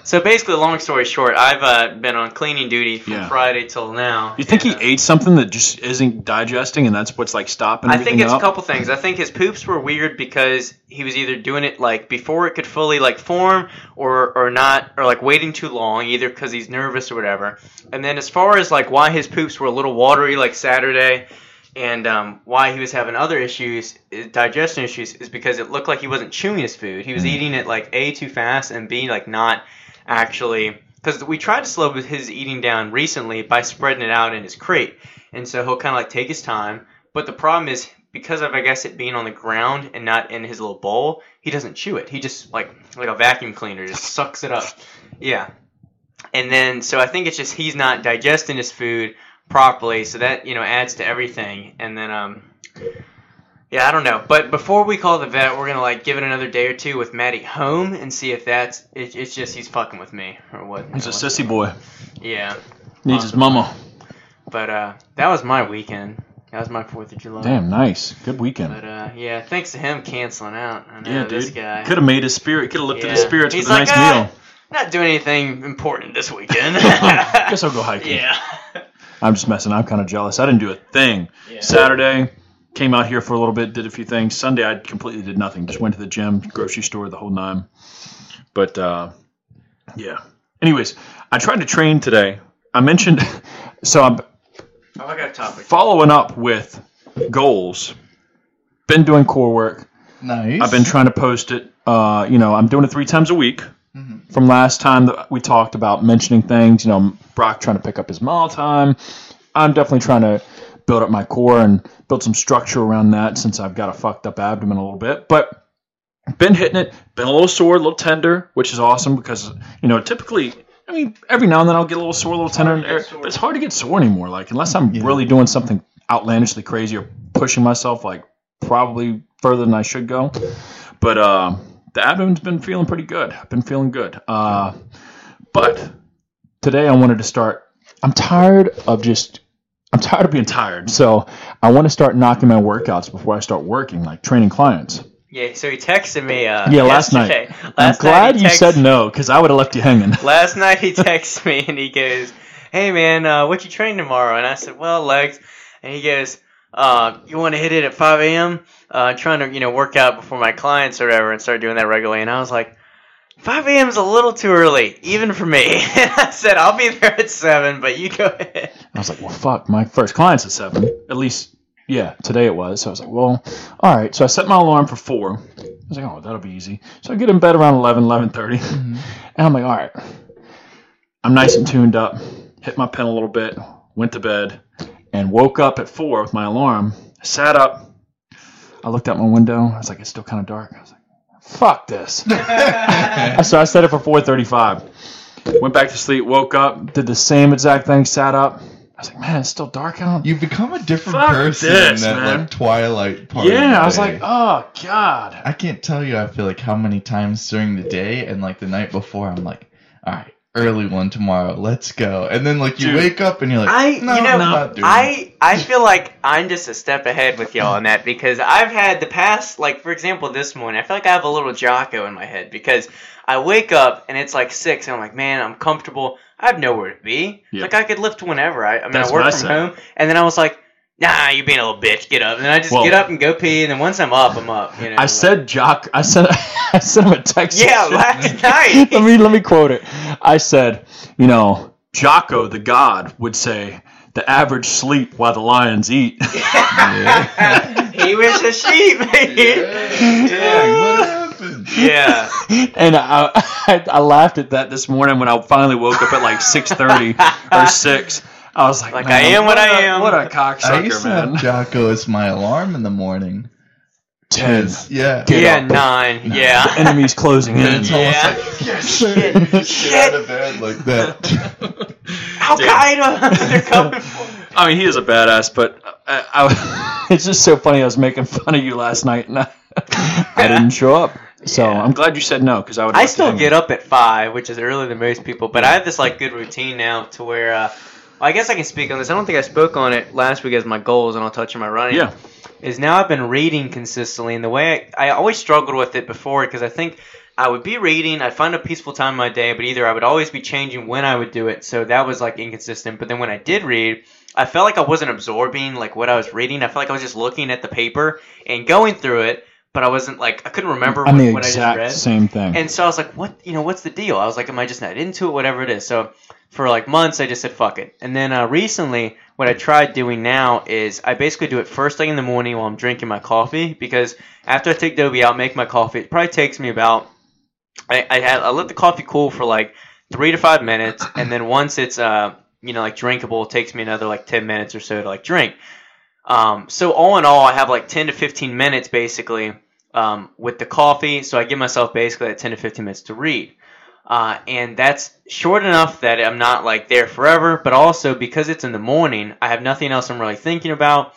so basically, long story short, I've uh, been on cleaning duty from Yeah. Friday till now. You think he And, uh, ate something that just isn't digesting, and that's what's like stopping I everything think it's up? a couple things. I think his poops were weird because he was either doing it like before it could fully like form, or or not, or like waiting too long, either because he's nervous or whatever. And then as far as like why his poops were a little watery like Saturday, and um, why he was having other issues, uh, digestion issues, is because it looked like he wasn't chewing his food. He was eating it like a too fast and b like not actually because we tried to slow his eating down recently by spreading it out in his crate, and so he'll kind of like take his time. But the problem is because of I guess it being on the ground and not in his little bowl, he doesn't chew it. He just like like a vacuum cleaner just sucks it up. Yeah. And then so I think it's just he's not digesting his food properly, so that you know adds to everything. And then um yeah, I don't know. But before we call the vet, we're gonna like give it another day or two with Maddie home and see if that's it, it's just he's fucking with me or what. He's a sissy boy. Yeah. Needs his mama. But uh, that was my weekend. That was my Fourth of July. Damn, nice. Good weekend. But uh, yeah, thanks to him canceling out. I know Yeah, this dude. guy. Could have made his spirit. Could have lifted his Yeah. spirits He's with a like, nice "Ah." meal. Not doing anything important this weekend. Guess I'll go hiking. yeah. I'm just messing. I'm kind of jealous. I didn't do a thing. Yeah. Saturday, came out here for a little bit, did a few things. Sunday, I completely did nothing. Just went to the gym, grocery store, the whole nine. But uh, yeah. Anyways, I tried to train today. I mentioned, so I'm Oh, I got a topic. following up with goals. Been doing core work. Nice. I've been trying to post it. Uh, you know, I'm doing it three times a week. Mhm. From last time that we talked about mentioning things, you know, Brock trying to pick up his mile time. I'm definitely trying to build up my core and build some structure around that since I've got a fucked up abdomen a little bit. But been hitting it, been a little sore, a little tender, which is awesome because you know typically. I mean, every now and then I'll get a little sore, a little tender, get sore. but it's hard to get sore anymore. Like unless I'm Yeah. really doing something outlandishly crazy or pushing myself like probably further than I should go. But uh, the abdomen's been feeling pretty good. I've been feeling good. Uh, but today I wanted to start. I'm tired of just. I'm tired of being tired. So I want to start knocking my workouts before I start working, like training clients. Yeah, so he texted me. Uh, Yeah, last night. yesterday. I'm Last glad night you text- said no because I would have left you hanging. Last night he texts me and he goes, "Hey man, uh, what you train tomorrow?" And I said, "Well, legs." And he goes, uh, "You want to hit it at 5 a.m.? Uh, trying to you know work out before my clients or whatever and start doing that regularly." And I was like, 5 a.m. is a little too early, even for me." And I said, "I'll be there at seven, but you go ahead." I was like, well, fuck, my first client's at seven. At least, yeah, today it was. So I was like, well, all right. So I set my alarm for four. I was like, oh, that'll be easy. So I get in bed around 11, 11.30. Mhm. And I'm like, all right. I'm nice and tuned up. Hit my pen a little bit. Went to bed. And woke up at four with my alarm. Sat up. I looked out my window. I was like, it's still kind of dark. I was like, fuck this. so I set it for 4:35. Went back to sleep. Woke up. Did the same exact thing. Sat up. I was like, man, it's still dark out. You've become a different Fuck person this, in that man. like twilight part. of the Yeah, I was like, oh god. I can't tell you. I feel like how many times during the day and like the night before, I'm like, all right, early one tomorrow, let's go. And then like you Dude, wake up and you're like, I, no, you know, I'm not doing. I, I feel like I'm just a step ahead with y'all on that because I've had the past, like for example, this morning, I feel like I have a little Jocko in my head because I wake up and it's like six and I'm like, man, I'm comfortable. I have nowhere to be. Yeah. Like I could lift whenever. I, I mean, That's I work what I from home, and then I was like, nah, you being a little bitch, get up. And then I just Well- get up and go pee, and then once I'm up, I'm up. You know. I like- said Jock I said I sent him a text. Yeah, last night. let me let me quote it. I said, you know, Jocko the God would say, the average sleep while the lions eat. he was a sheep. yeah, what happened? yeah. and I, I I laughed at that this morning when I finally woke up at like six thirty or six. I was like, Like, man, I am what I a- am. What a cocksucker, I used to man. have Jocko as my alarm in the morning. Ten. 'Cause, Yeah. Get yeah, up. nine. The Yeah. enemy's closing in. It's Yeah. almost like yes, Get out of bed like that. Al Qaeda, they're coming for. I mean, he is a badass, but I, I, it's just so funny. I was making fun of you last night, and I, I didn't show up. So Yeah. I'm glad you said no, because I would. I still get up at five, which is earlier than most people, but I have this like good routine now to where. Uh, I guess I can speak on this. I don't think I spoke on it last week as my goals, and I'll touch on my running. Yeah. Is now I've been reading consistently, and the way I, I always struggled with it before because I think I would be reading, I'd find a peaceful time in my day, but either I would always be changing when I would do it, so that was like inconsistent. But then when I did read, I felt like I wasn't absorbing like what I was reading. I felt like I was just looking at the paper and going through it, but I wasn't like I couldn't remember I'm what, the what I just exact read. same thing. And so I was like, what, you know, what's the deal? I was like, am I just not into it? Whatever it is. So for like months, I just said, fuck it. And then uh, recently, what I tried doing now is I basically do it first thing in the morning while I'm drinking my coffee because after I take Dobie out, make my coffee, it probably takes me about, I, I, have, I let the coffee cool for like three to five minutes, and then once it's uh you know like drinkable, it takes me another like ten minutes or so to like drink. Um, so all in all, I have like ten to fifteen minutes basically um, with the coffee. So I give myself basically like ten to fifteen minutes to read. Uh, and that's short enough that I'm not like there forever, but also because it's in the morning, I have nothing else I'm really thinking about.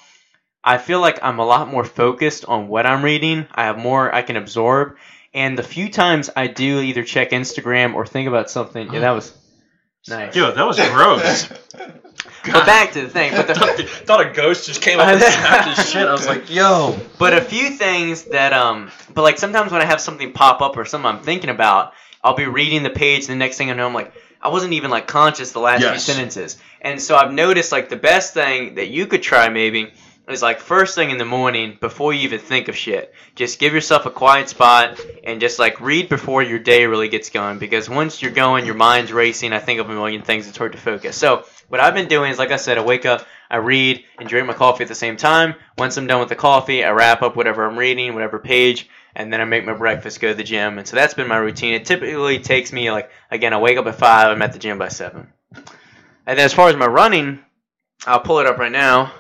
I feel like I'm a lot more focused on what I'm reading. I have more I can absorb. And the few times I do either check Instagram or think about something, yeah, that was nice. Yo, that was gross. But back to the thing. But the, thought a ghost just came up and snapped his shit. I was like, yo. But a few things that um, but like sometimes when I have something pop up or something I'm thinking about, I'll be reading the page, and the next thing I know, I'm like, I wasn't even like conscious the last Yes. few sentences, and so I've noticed like the best thing that you could try maybe is like first thing in the morning before you even think of shit. Just give yourself a quiet spot and just like read before your day really gets going because once you're going, your mind's racing. I think of a million things. It's hard to focus. So what I've been doing is like I said, I wake up, I read, and drink my coffee at the same time. Once I'm done with the coffee, I wrap up whatever I'm reading, whatever page, and then I make my breakfast, go to the gym, and so that's been my routine. It typically takes me like again, I wake up at five, I'm at the gym by seven, and as far as my running, I'll pull it up right now.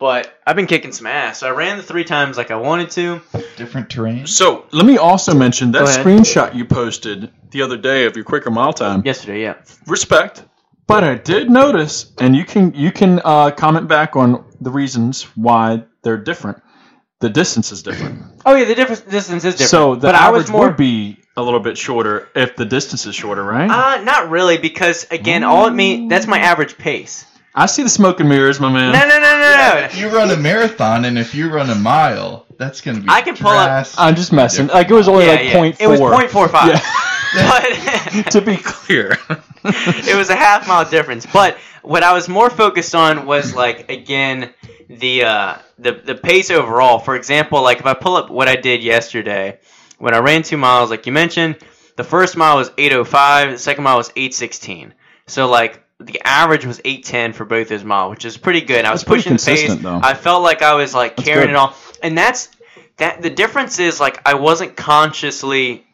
But I've been kicking some ass. So I ran the three times like I wanted to. Different terrain. So let me also mention that screenshot you posted the other day of your quicker mile time. Yesterday, yeah. Respect. But I did notice, and you can you can uh, comment back on the reasons why they're different. The distance is different. Oh yeah, the difference distance is different. So the but I average was more would be a little bit shorter if the distance is shorter, right? uh not really because again, all it mean that's my average pace. I see the smoke and mirrors, my man. No, no, no, no, no. If you run a marathon and if you run a mile, that's gonna be. I can pull up- drastic. I'm just messing. Like it was only Yeah, like yeah. point It was four. point four five. Yeah. But to be clear. it was a half mile difference. But what I was more focused on was like again the uh, the the pace overall. For example, like if I pull up what I did yesterday when I ran two miles, like you mentioned, the first mile was 8:05, the second mile was 8:16. So like the average was 8:10 for both those miles, which is pretty good. I was pushing the pace. though. I felt like I was like That's carrying good. it all, and that's that. The difference is like I wasn't consciously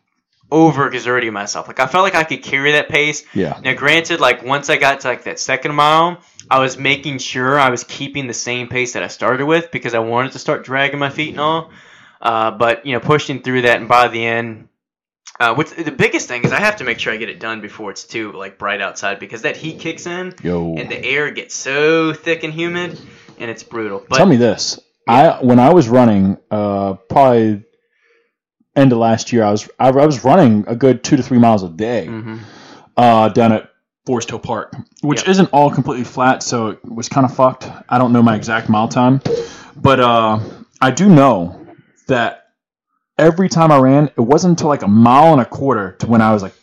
over exerting myself. Like I felt like I could carry that pace. yeah. Now, granted, like once I got to like that second mile, I was making sure I was keeping the same pace that I started with because I wanted to start dragging my feet and all. Uh, but you know, pushing through that, and by the end, uh, what's the biggest thing is I have to make sure I get it done before it's too like bright outside because that heat kicks in Yo. and the air gets so thick and humid, and it's brutal. But Tell me this. I when I was running, uh, probably end of last year, I was I, I was running a good two to three miles a day Mhm. uh, down at Forest Hill Park, which Yep. isn't all completely flat, so it was kind of fucked. I don't know my exact mile time, but uh, I do know that every time I ran, it wasn't until like a mile and a quarter to when I was like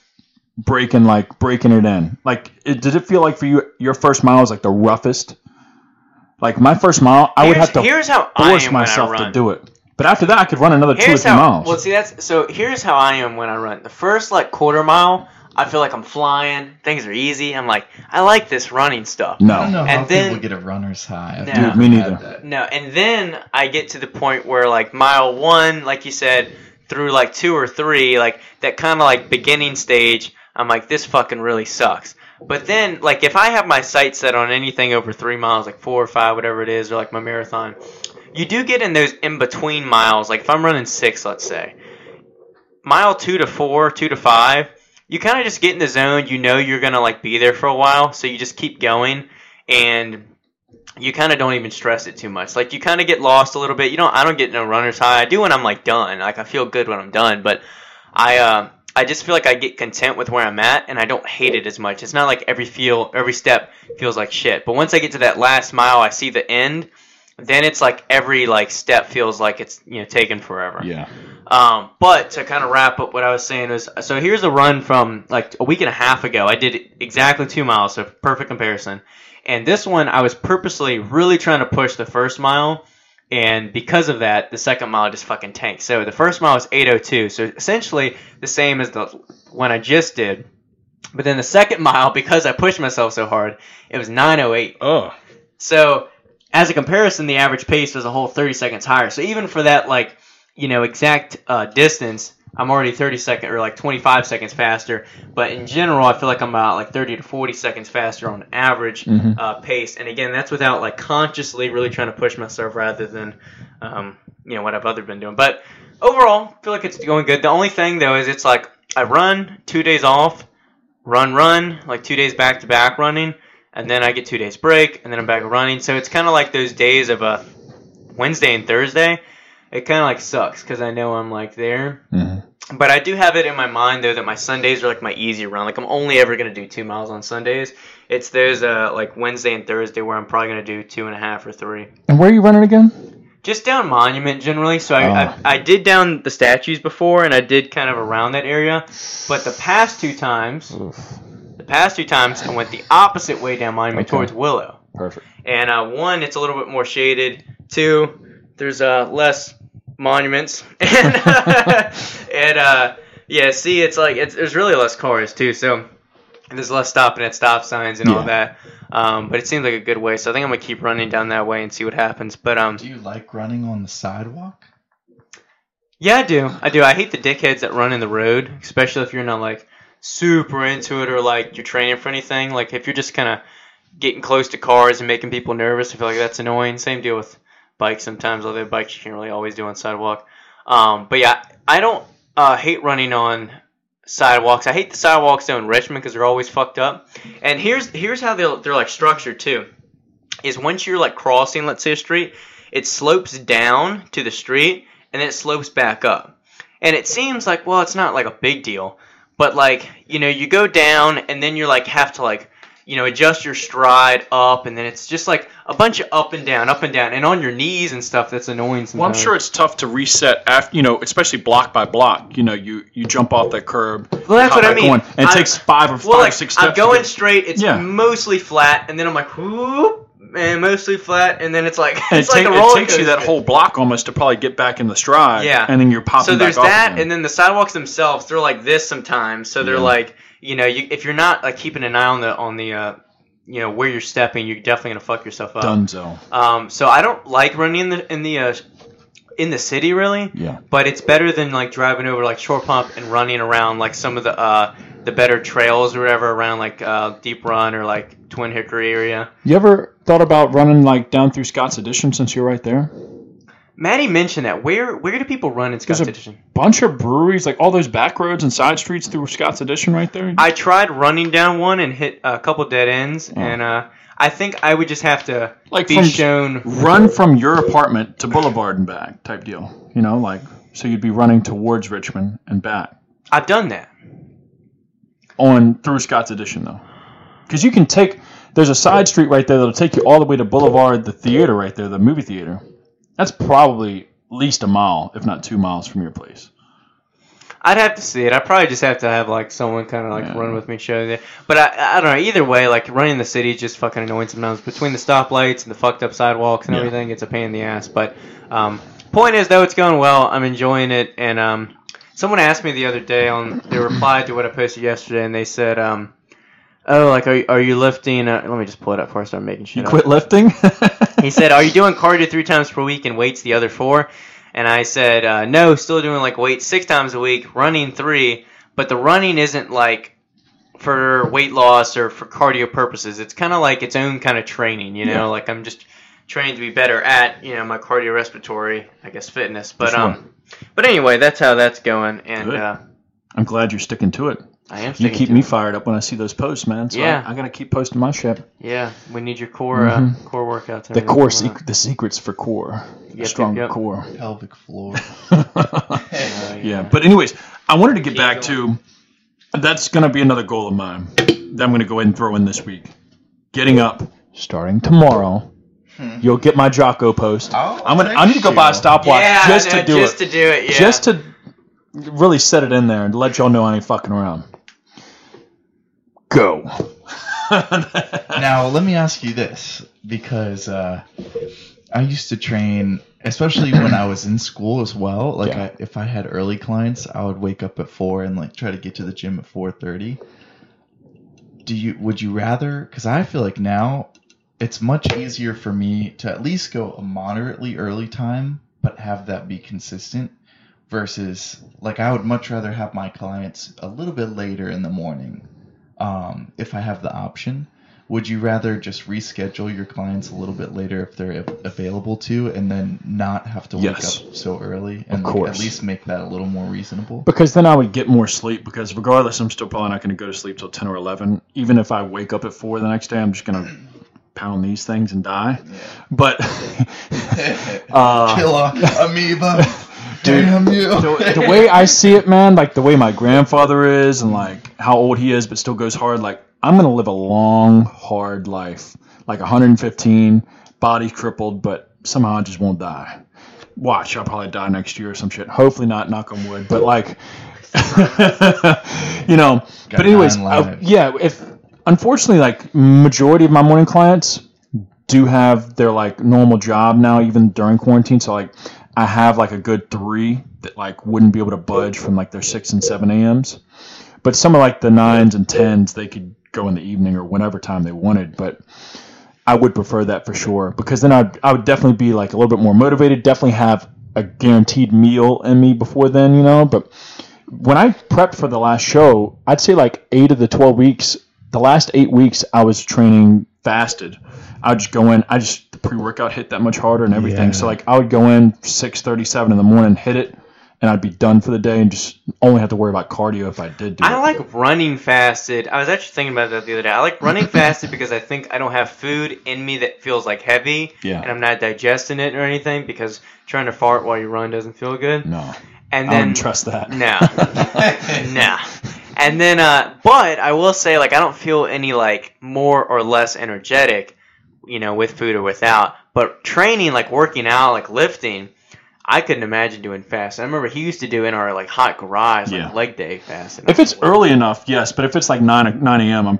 breaking like breaking it in. Like, it, did it feel like for you your first mile was like the roughest? Like my first mile, I would have to here's how I force myself to do it. But after that, I could run another two or three how. miles. Well, see, that's so. Here's how I am when I run. The first like quarter mile, I feel like I'm flying. Things are easy. I'm like, I like this running stuff. I don't no, know how And then- people get a runner's high. No. Dude, me neither. No, and then I get to the point where like mile one, like you said, through like two or three, like that kind of like beginning stage, I'm like, this fucking really sucks. But then, like, if I have my sights set on anything over three miles, like four or five, whatever it is, or like my marathon, you do get in those in between miles. Like, if I'm running six, let's say, mile two to four, two to five, you kind of just get in the zone. You know you're gonna like be there for a while, so you just keep going, and you kind of don't even stress it too much. Like you kind of get lost a little bit. You don't. I don't get no runner's high. I do when I'm like done. Like I feel good when I'm done, but I uh, I just feel like I get content with where I'm at, and I don't hate it as much. It's not like every feel every step feels like shit. But once I get to that last mile, I see the end. Then it's like every like step feels like it's you know taken forever. yeah, Um, but to kind of wrap up what I was saying was, so here's a run from like a week and a half ago. I did exactly two miles, so perfect comparison. And this one, I was purposely really trying to push the first mile, and because of that, the second mile just fucking tanked. So the first mile was 8:02, so essentially the same as the one I just did. But then the second mile, because I pushed myself so hard, it was 9:08. oh, So, as a comparison, the average pace was a whole 30 seconds higher. So even for that, like, you know, exact uh, distance, I'm already 30 second or like 25 seconds faster. But in general, I feel like I'm about like 30 to 40 seconds faster on average Mhm. uh, pace. And again, that's without like consciously really trying to push myself rather than um, you know what I've other been doing. But overall, I feel like it's going good. The only thing though is it's like I run two days off, run run like two days back to back running, and then I get two days break, and then I'm back running. So it's kind of like those days of a Wednesday and Thursday. It kind of like sucks because I know I'm like there. Mhm. But I do have it in my mind though that my Sundays are like my easy run. Like I'm only ever gonna do two miles on Sundays. It's those uh like Wednesday and Thursday where I'm probably gonna do two and a half or three. And where are you running again? Just down Monument generally. So I, Oh. I I did down the statues before and I did kind of around that area. But the past two times, the past two times I went the opposite way down Monument Okay. towards Willow. Perfect. And uh, one, it's a little bit more shaded. Two, there's uh, less monuments. and and uh, yeah, see, it's like it's, there's really less cars too. So there's less stopping at stop signs and all that. Um, but it seems like a good way. So I think I'm gonna keep running down that way and see what happens. But um, Do you like running on the sidewalk? yeah, I do. I do. I hate the dickheads that run in the road, especially if you're not like super into it or like you're training for anything. Like if you're just kind of getting close to cars and making people nervous, I feel like that's annoying. Same deal with bikes sometimes, although bikes you can't really always do on sidewalk. Um, but yeah, I don't uh, hate running on sidewalks. I hate the sidewalks though in Richmond because they're always fucked up. And here's here's how they're they're like structured too. Is once you're like crossing, let's say a street, it slopes down to the street and then it slopes back up. And it seems like well, it's not like a big deal, but like you know, you go down and then you're like have to like you know adjust your stride up, and then it's just like a bunch of up and down, up and down, and on your knees and stuff. That's annoying. Sometimes. Well, I'm sure it's tough to reset after, you know, especially block by block. You know, you you jump off that curb. Well, that's what I mean. on, and it I- takes five or five Well, or like six steps. I'm going straight. It's Yeah. mostly flat, and then I'm like whoop, and mostly flat, and then it's like it's it, like take- a roller it takes you that whole block almost to probably get back in the stride. Yeah. And then you're popping so there's back that, and then the sidewalks themselves, they're like this sometimes. So they're Yeah. like, you know, you, if you're not like keeping an eye on the on the, uh, you know, where you're stepping, you're definitely gonna fuck yourself up. Dunzo. Um, so I don't like running in the in the uh, in the city really, Yeah. but it's better than like driving over like Short Pump and running around like some of the uh, the better trails or whatever around like uh, Deep Run or like Twin Hickory area. You ever thought about running like down through Scott's Addition since you're right there? Maddie mentioned that. Where where do people run in Scott's There's a- Addition? Bunch of breweries, like all those back roads and side streets through Scott's Addition right there. I tried running down one and hit a couple dead ends, Oh. and uh, I think I would just have to Like be from- shown. Run from your apartment to Boulevard and back type deal. You know, like so you'd be running towards Richmond and back I've done that. on through Scott's Addition though, because you can take. There's a side street right there that'll take you all the way to Boulevard, the theater right there, the movie theater. That's probably at least a mile, if not two miles from your place. I'd have to see it. I probably just have to have like someone kind of like Yeah. run with me, show that. But I, I don't know. Either way, like running the city is just fucking annoying sometimes. Between the stoplights and the fucked up sidewalks and Yeah. everything, it's a pain in the ass. But um, point is though, it's going well. I'm enjoying it. And um, someone asked me the other day on their reply to what I posted yesterday, and they said, um, "Oh, like are you, are you lifting?" Uh, let me just pull it up before I start making shit You up. quit lifting? He said, "Are you doing cardio three times per week and weights the other four? And I said, uh, "No, still doing like weights six times a week, running three, but the running isn't like for weight loss or for cardio purposes. It's kind of like its own kind of training, you know. Yeah. Like I'm just training to be better at you know my cardiorespiratory, I guess, fitness. But sure. um, but anyway, that's how that's going, and uh, I'm glad you're sticking to it. I am. You keep me it. fired up when I see those posts, man. So Yeah. I, I gotta keep posting my shit. Yeah, we need your core uh, Mhm. core workouts. The core, coming sec- the secrets for core, Yep, strong yep, yep. core. Pelvic floor. yeah, but anyways, I wanted to get Keep back to. That's gonna be another goal of mine that I'm gonna go ahead and throw in this week. Getting up, starting tomorrow. Hmm. You'll get my Jocko post. I'll I'm gonna. I need to go text buy a stopwatch yeah, just no, to do it. just it. to do it. Yeah. Just to really set it in there and let y'all know I ain't fucking around. Go. Now, let me ask you this because uh, I used to train, especially when I was in school as well. Like, Yeah. I, if I had early clients, I would wake up at four and like try to get to the gym at four thirty. Do you? Would you rather? Because I feel like now it's much easier for me to at least go a moderately early time, but have that be consistent. Versus like I would much rather have my clients a little bit later in the morning um, if I have the option. Would you rather just reschedule your clients a little bit later if they're available to, and then not have to wake Yes. up so early, and like, course. at least make that a little more reasonable? Because then I would get more sleep. Because regardless, I'm still probably not going to go to sleep till ten or eleven. Even if I wake up at four the next day, I'm just going to pound these things and die. But uh, Kill a amoeba. Damn you. the, the way I see it, man, like the way my grandfather is, and like how old he is, but still goes hard. Like I'm gonna live a long, hard life, like 115, body crippled, but somehow I just won't die. Watch, I'll probably die next year or some shit. Hopefully not, knock on wood. But like, you know. Got but anyways, I- yeah. If unfortunately, like majority of my morning clients do have their like normal job now, even during quarantine. So like, I have like a good three that like wouldn't be able to budge from like their six and seven a.m.s. But some of like the nines and tens, they could go in the evening or whenever time they wanted. But I would prefer that for sure because then I I would definitely be like a little bit more motivated. Definitely have a guaranteed meal in me before then, you know. But when I prepped for the last show, I'd say like eight of the twelve weeks, the last eight weeks, I was training fasted. I'd just go in. I just the pre workout hit that much harder and everything. Yeah. So like I would go in six thirty seven in the morning, hit it, and I'd be done for the day and just only have to worry about cardio if I did do I it. like running fasted. I was actually thinking about that the other day. I like running fasted because I think I don't have food in me that feels like heavy, Yeah. and I'm not digesting it or anything. Because trying to fart while you run doesn't feel good. no, And I then wouldn't trust that. no, no. And then, uh, but I will say, like, I don't feel any like more or less energetic, you know, with food or without. But training, like working out, like lifting, I couldn't imagine doing fast. I remember he used to do in our like hot garage, like Yeah. leg day fast. If it's early enough, yes. But if it's like nine nine a.m., I'm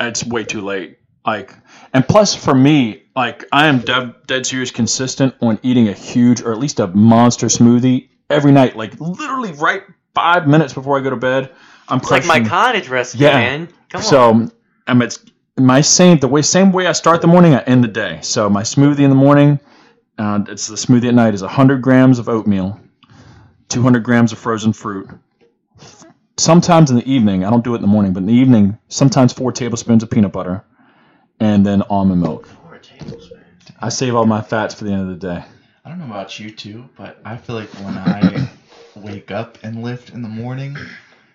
it's way too late. Like, and plus for me, like I am dead, dead serious consistent on eating a huge or at least a monster smoothie every night. Like literally right five minutes before I go to bed, I'm it's like my cottage recipe, Yeah. man. Come on. so um, it's my same the way same way I start the morning, I end the day. So my smoothie in the morning, uh, it's the smoothie at night is 100 grams of oatmeal, 200 grams of frozen fruit. Sometimes in the evening, I don't do it in the morning, but in the evening, sometimes four tablespoons of peanut butter, and then almond milk. I save all my fats for the end of the day. I don't know about you two, but I feel like when I wake up and lift in the morning,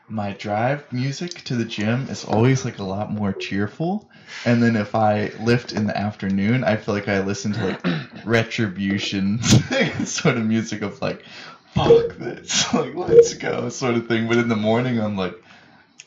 my drive music to the gym is always like a lot more cheerful. And then if I lift in the afternoon, I feel like I listen to like retribution sort of music of like, fuck this, like let's go sort of thing. But in the morning, I'm like,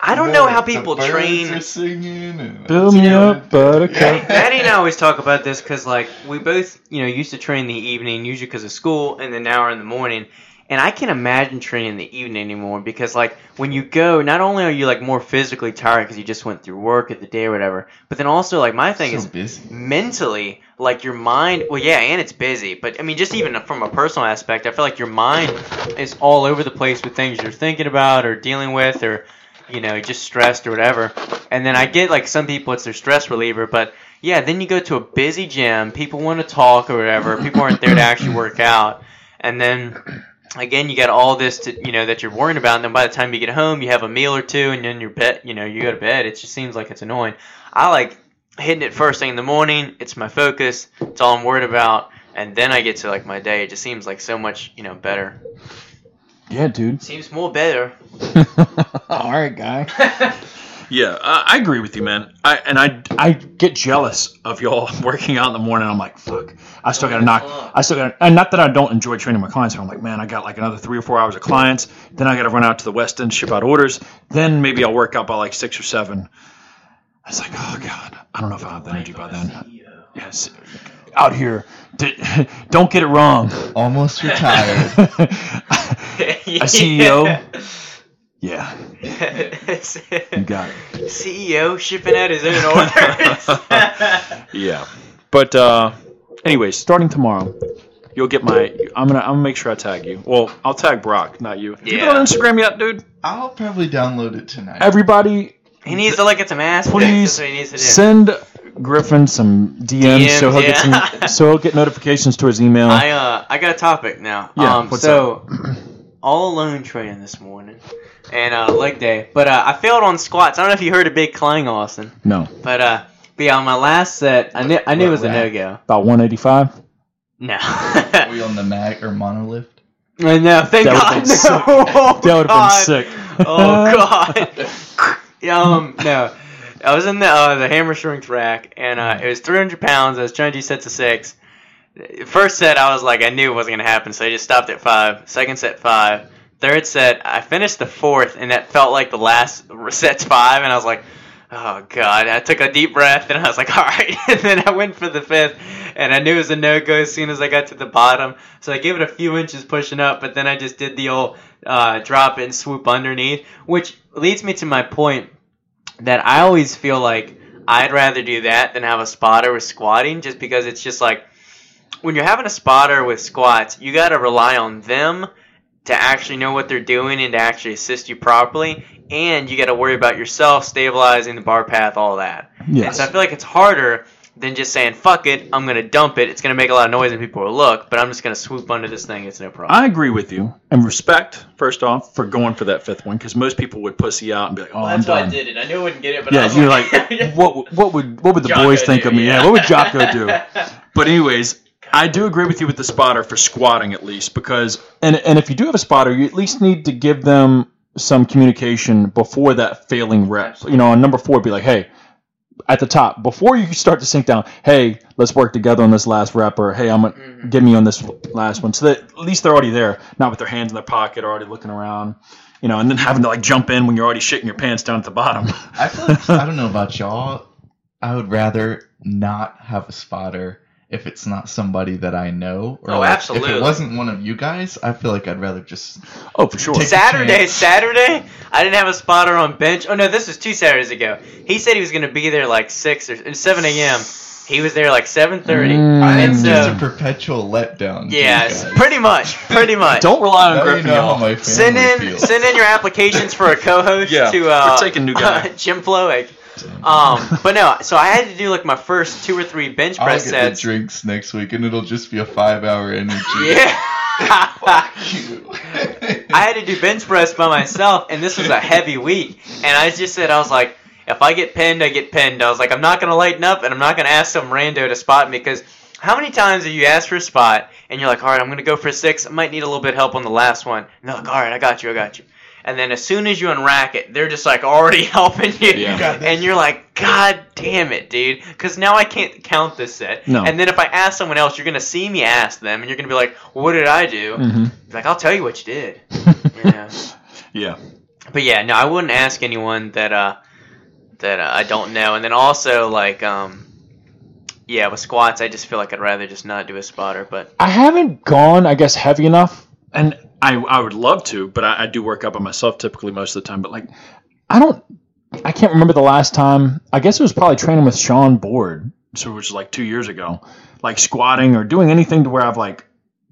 I don't know how the people birds train. Are singing and Build me up, buttercup. Maddie and I always talk about this because, like, we both, you know, used to train in the evening, usually because of school, and then now we're in the morning. And I can't imagine training in the evening anymore because, like, when you go, not only are you like more physically tired because you just went through work at the day or whatever, but then also, like, my thing so is busy. mentally, like, your mind. Well, yeah, and it's busy, but I mean, just even from a personal aspect, I feel like your mind is all over the place with things you're thinking about or dealing with or you know, just stressed or whatever. And then I get like some people it's their stress reliever, but yeah, then you go to a busy gym, people want to talk or whatever, people aren't there to actually work out. And then again, you got all this to you know that you're worrying about, and then by the time you get home, you have a meal or two, and then you're bed, you know, you go to bed. It just seems like it's annoying. I like hitting it first thing in the morning. It's my focus. It's all I'm worried about. And then I get to like my day. It just seems like so much, you know, better. Yeah, dude. Seems more better. All right, guy. Yeah, uh, I agree with you, man. I and I I get jealous of y'all working out in the morning. I'm like, fuck, I still gotta knock. I still gotta, and not that I don't enjoy training my clients. But I'm like, man, I got like another three or four hours of clients. Then I gotta run out to the West End, ship out orders. Then maybe I'll work out by like six or seven. I was like, oh god, I don't know if I have the energy by then. Yes, out here, don't get it wrong. Almost retired. A CEO. Yeah, you got it. CEO shipping out his own orders. Yeah, but uh, anyways, Starting tomorrow. you'll get my. I'm gonna I'm gonna make sure I tag you. Well, I'll tag Brock, not you. Yeah. You been on Instagram yet, dude? I'll probably download it tonight. Everybody, he needs to look at some ass pics. please That's what he needs to do. send Griffin some DMs, so he'll DMs, get some, so he'll get notifications to his email. I uh I got a topic now. Yeah, Um, what's so all alone training this morning, and uh, leg day. But uh, I failed on squats. I don't know if you heard a big clang, Austin. No, But uh, but yeah, on my last set, I knew I knew it was a What no go. about 185. No. Were you on the mag or monolift? I know. Thank That God. would've been sick. No. Oh, That would have God. been sick. Oh God. Yeah, um, no. I was in the uh, the hammer strength rack, and uh, it was 300 pounds. I was trying to do sets of six. First set, I was like, I knew it wasn't gonna happen, so I just stopped at five. Second set, five. Third set, I finished the fourth, and that felt like the last set's five, and I was like, oh god. I took a deep breath, and I was like, all right. And then I went for the fifth, and I knew it was a no go as soon as I got to the bottom. So I gave it a few inches pushing up, but then I just did the old uh, drop and swoop underneath, which leads me to my point that I always feel like I'd rather do that than have a spotter with squatting, just because it's just like when you're having a spotter with squats, you got to rely on them to actually know what they're doing and to actually assist you properly, and you got to worry about yourself stabilizing the bar path, all that. And Yes. so I feel like it's harder than just saying "fuck it," I'm gonna dump it. It's gonna make a lot of noise and people will look, but I'm just gonna swoop under this thing. It's no problem. I agree with you and respect first off for going for that fifth one because most people would pussy out and be like, "Oh, I'm done." I did it. I knew I wouldn't get it, but Yeah, you're like, what? What would what would the boys think of me? Yeah, what would Jocko do? But anyways, I do agree with you with the spotter for squatting at least because And and if you do have a spotter, you at least need to give them some communication before that failing rep. You know, on number four, be like, hey, at the top before you start to sink down, hey, let's work together on this last rep, or hey, I'm gonna mm-hmm. get me on this last one, so that at least they're already there, not with their hands in their pocket, already looking around. You know, and then having to like jump in when you're already shitting your pants down at the bottom. I feel like I don't know about y'all. I would rather not have a spotter if it's not somebody that I know. Or Oh, like, If it wasn't one of you guys, I feel like I'd rather just. oh, for sure. Saturday, Saturday, I didn't have a spotter on bench. Oh no, this was two Saturdays ago. He said he was gonna be there like six or seven a.m. He was there like seven thirty. Mm. I And am so- just a perpetual letdown. Yes, pretty much, pretty much. Don't rely on Now you Griffin, know y'all. my send in feels. send in your applications for a co-host Yeah, to uh, we're taking new guy. Jim Flowick. Um, but no, so I had to do like my first two or three bench I'll press get sets. the drinks next week, and it'll just be a five-hour energy. Yeah. You. I had to do bench press by myself, and this was a heavy week. And I just said, I was like, if I get pinned, I get pinned. I was like, I'm not gonna lighten up, and I'm not gonna ask some rando to spot me because how many times have you asked for a spot and you're like, all right, I'm gonna go for six. I might need a little bit of help on the last one. And they're like, all right, I got you, I got you. And then as soon as you unrack it, they're just like already helping you, Yeah. And you're like, God damn it, dude, because now I can't count this set. No. And then if I ask someone else, you're gonna see me ask them, and you're gonna be like, what did I do? hmm like, I'll tell you what you did. Yeah. yeah, But yeah, no, I wouldn't ask anyone that uh that uh, I don't know. And then also like um yeah, with squats, I just feel like I'd rather just not do a spotter. But I haven't gone, I guess, heavy enough. And I I would love to, but I, I do work out by myself typically most of the time. But like, I don't. I can't remember the last time. I guess it was probably training with Sean Board. so which is like two years ago, like squatting or doing anything to where I've like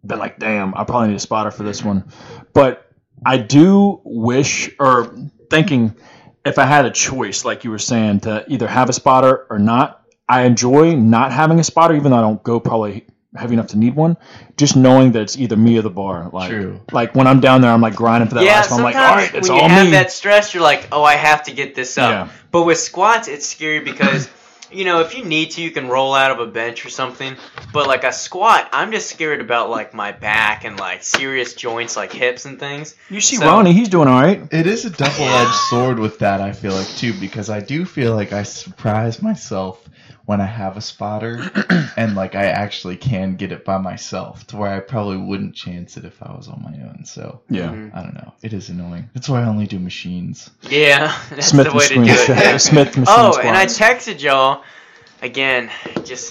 been like, damn, I probably need a spotter for this one. But I do wish or thinking if I had a choice, like you were saying, to either have a spotter or not. I enjoy not having a spotter, even though I don't go probably heavy enough to need one. Just knowing that it's either me or the bar. Like, True. like when I'm down there, I'm like grinding for that yeah, last one. I'm sometimes like, all right, it's when you all have me. that stress, you're like, oh, I have to get this up. Yeah. But with squats, it's scary because. You know, if you need to, you can roll out of a bench or something. But like a squat, I'm just scared about like my back and like serious joints like hips and things. you see so- Ronnie, he's doing all right. It is a double-edged sword with that. I feel like too, because I do feel like I surprise myself when I have a spotter, and like I actually can get it by myself, to where I probably wouldn't chance it if I was on my own. So Yeah. Mhm. I don't know. It is annoying. That's why I only do machines. Yeah, that's Smith the and way to do it. Smith machine Oh, and I texted y'all again, just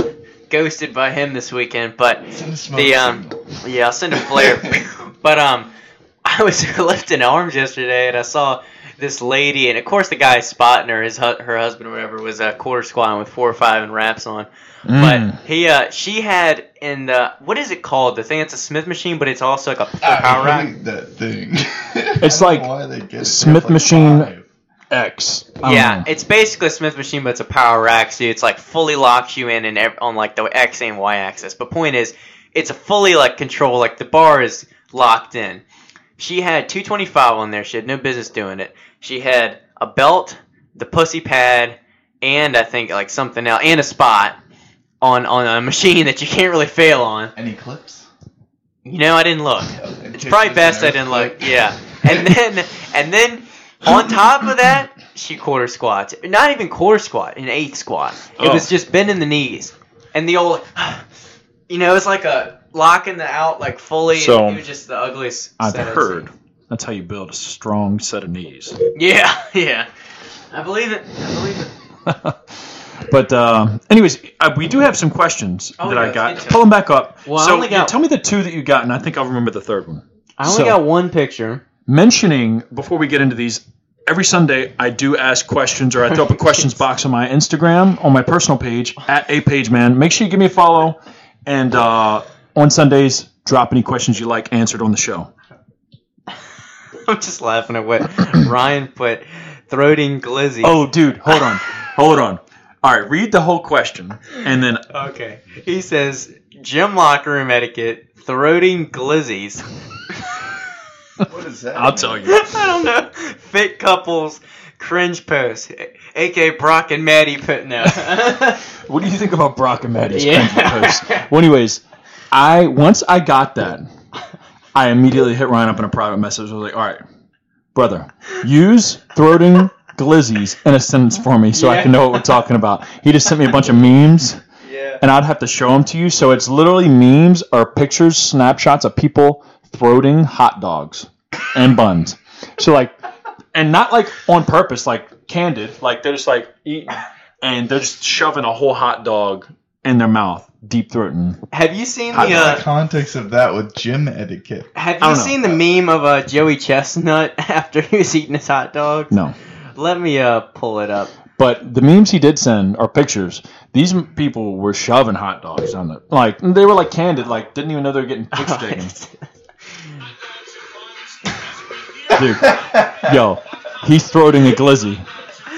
ghosted by him this weekend. But Send a smoke the um, signal. yeah, I'll send a flare. but um, I was lifting arms yesterday, and I saw this lady, and of course the guy spotting her, his her husband or whatever, was a quarter squatting with four or five and wraps on. Mm. But he, uh, she had in the what is it called? The thing it's a Smith machine, but it's also like a I power rack. hate that thing. It's I don't know like why they get it. Smith like, machine- five. X. I don't Yeah, know. it's basically a Smith machine, but it's a power rack, so it's like fully locks you in and ev- on like the X and Y axis. But point is, it's a fully like control, like the bar is locked in. She had 225 on there. She had no business doing it. She had a belt, the pussy pad, and I think like something else, and a spot on on a machine that you can't really fail on. Any clips? You know, I didn't look. It's probably best I didn't look. Yeah, and then and then on top of that, she quarter squats. Not even quarter squat, an eighth squat. It Oh. was just bending the knees and the old, you know, it's like a locking the out like fully. So, it was just the ugliest. I've set I've heard seen. That's how you build a strong set of knees. Yeah, yeah. I believe it. I believe it. but uh, anyways, uh, we do have some questions Oh, that yeah, I got. Pull them back up. Well, I only got- tell me the two that you got, and I think I'll remember the third one. I only So- got one picture. mentioning before we get into these every sunday i do ask questions or i throw up a questions box on my instagram on my personal page at a page man make sure you give me a follow and uh, on sundays drop any questions you like answered on the show I'm just laughing at what Ryan put. Throating glizzy. oh dude hold on hold on all right read the whole question and then Okay. He says gym locker room etiquette, throating glizzies. What is that? i'll mean? tell you I don't know. Fit couples, cringe post, aka Brock and Maddie putting out. what do you think about brock and maddie's Yeah. cringy post well anyways i once i got that i immediately hit ryan up in a private message. I was like all right brother use throating glizzies in a sentence for me so i can know what we're talking about. He just sent me a bunch of memes yeah. and i'd have to show them to you. So it's literally memes or pictures snapshots of people throating hot dogs and buns. So like and not like on purpose like candid. Like they're just like eating and they're just shoving a whole hot dog in their mouth deep throating Have you seen What's the the uh, context of that with gym etiquette? Have you don't know. seen the meme of uh, Joey Chestnut after he was eating his hot dog? no Let me uh pull it up. But the memes he did send are pictures. These m- people were shoving hot dogs on it. Like they were like candid, like didn't even know they were getting pictures taken. Dude, yo, he's throating a glizzy.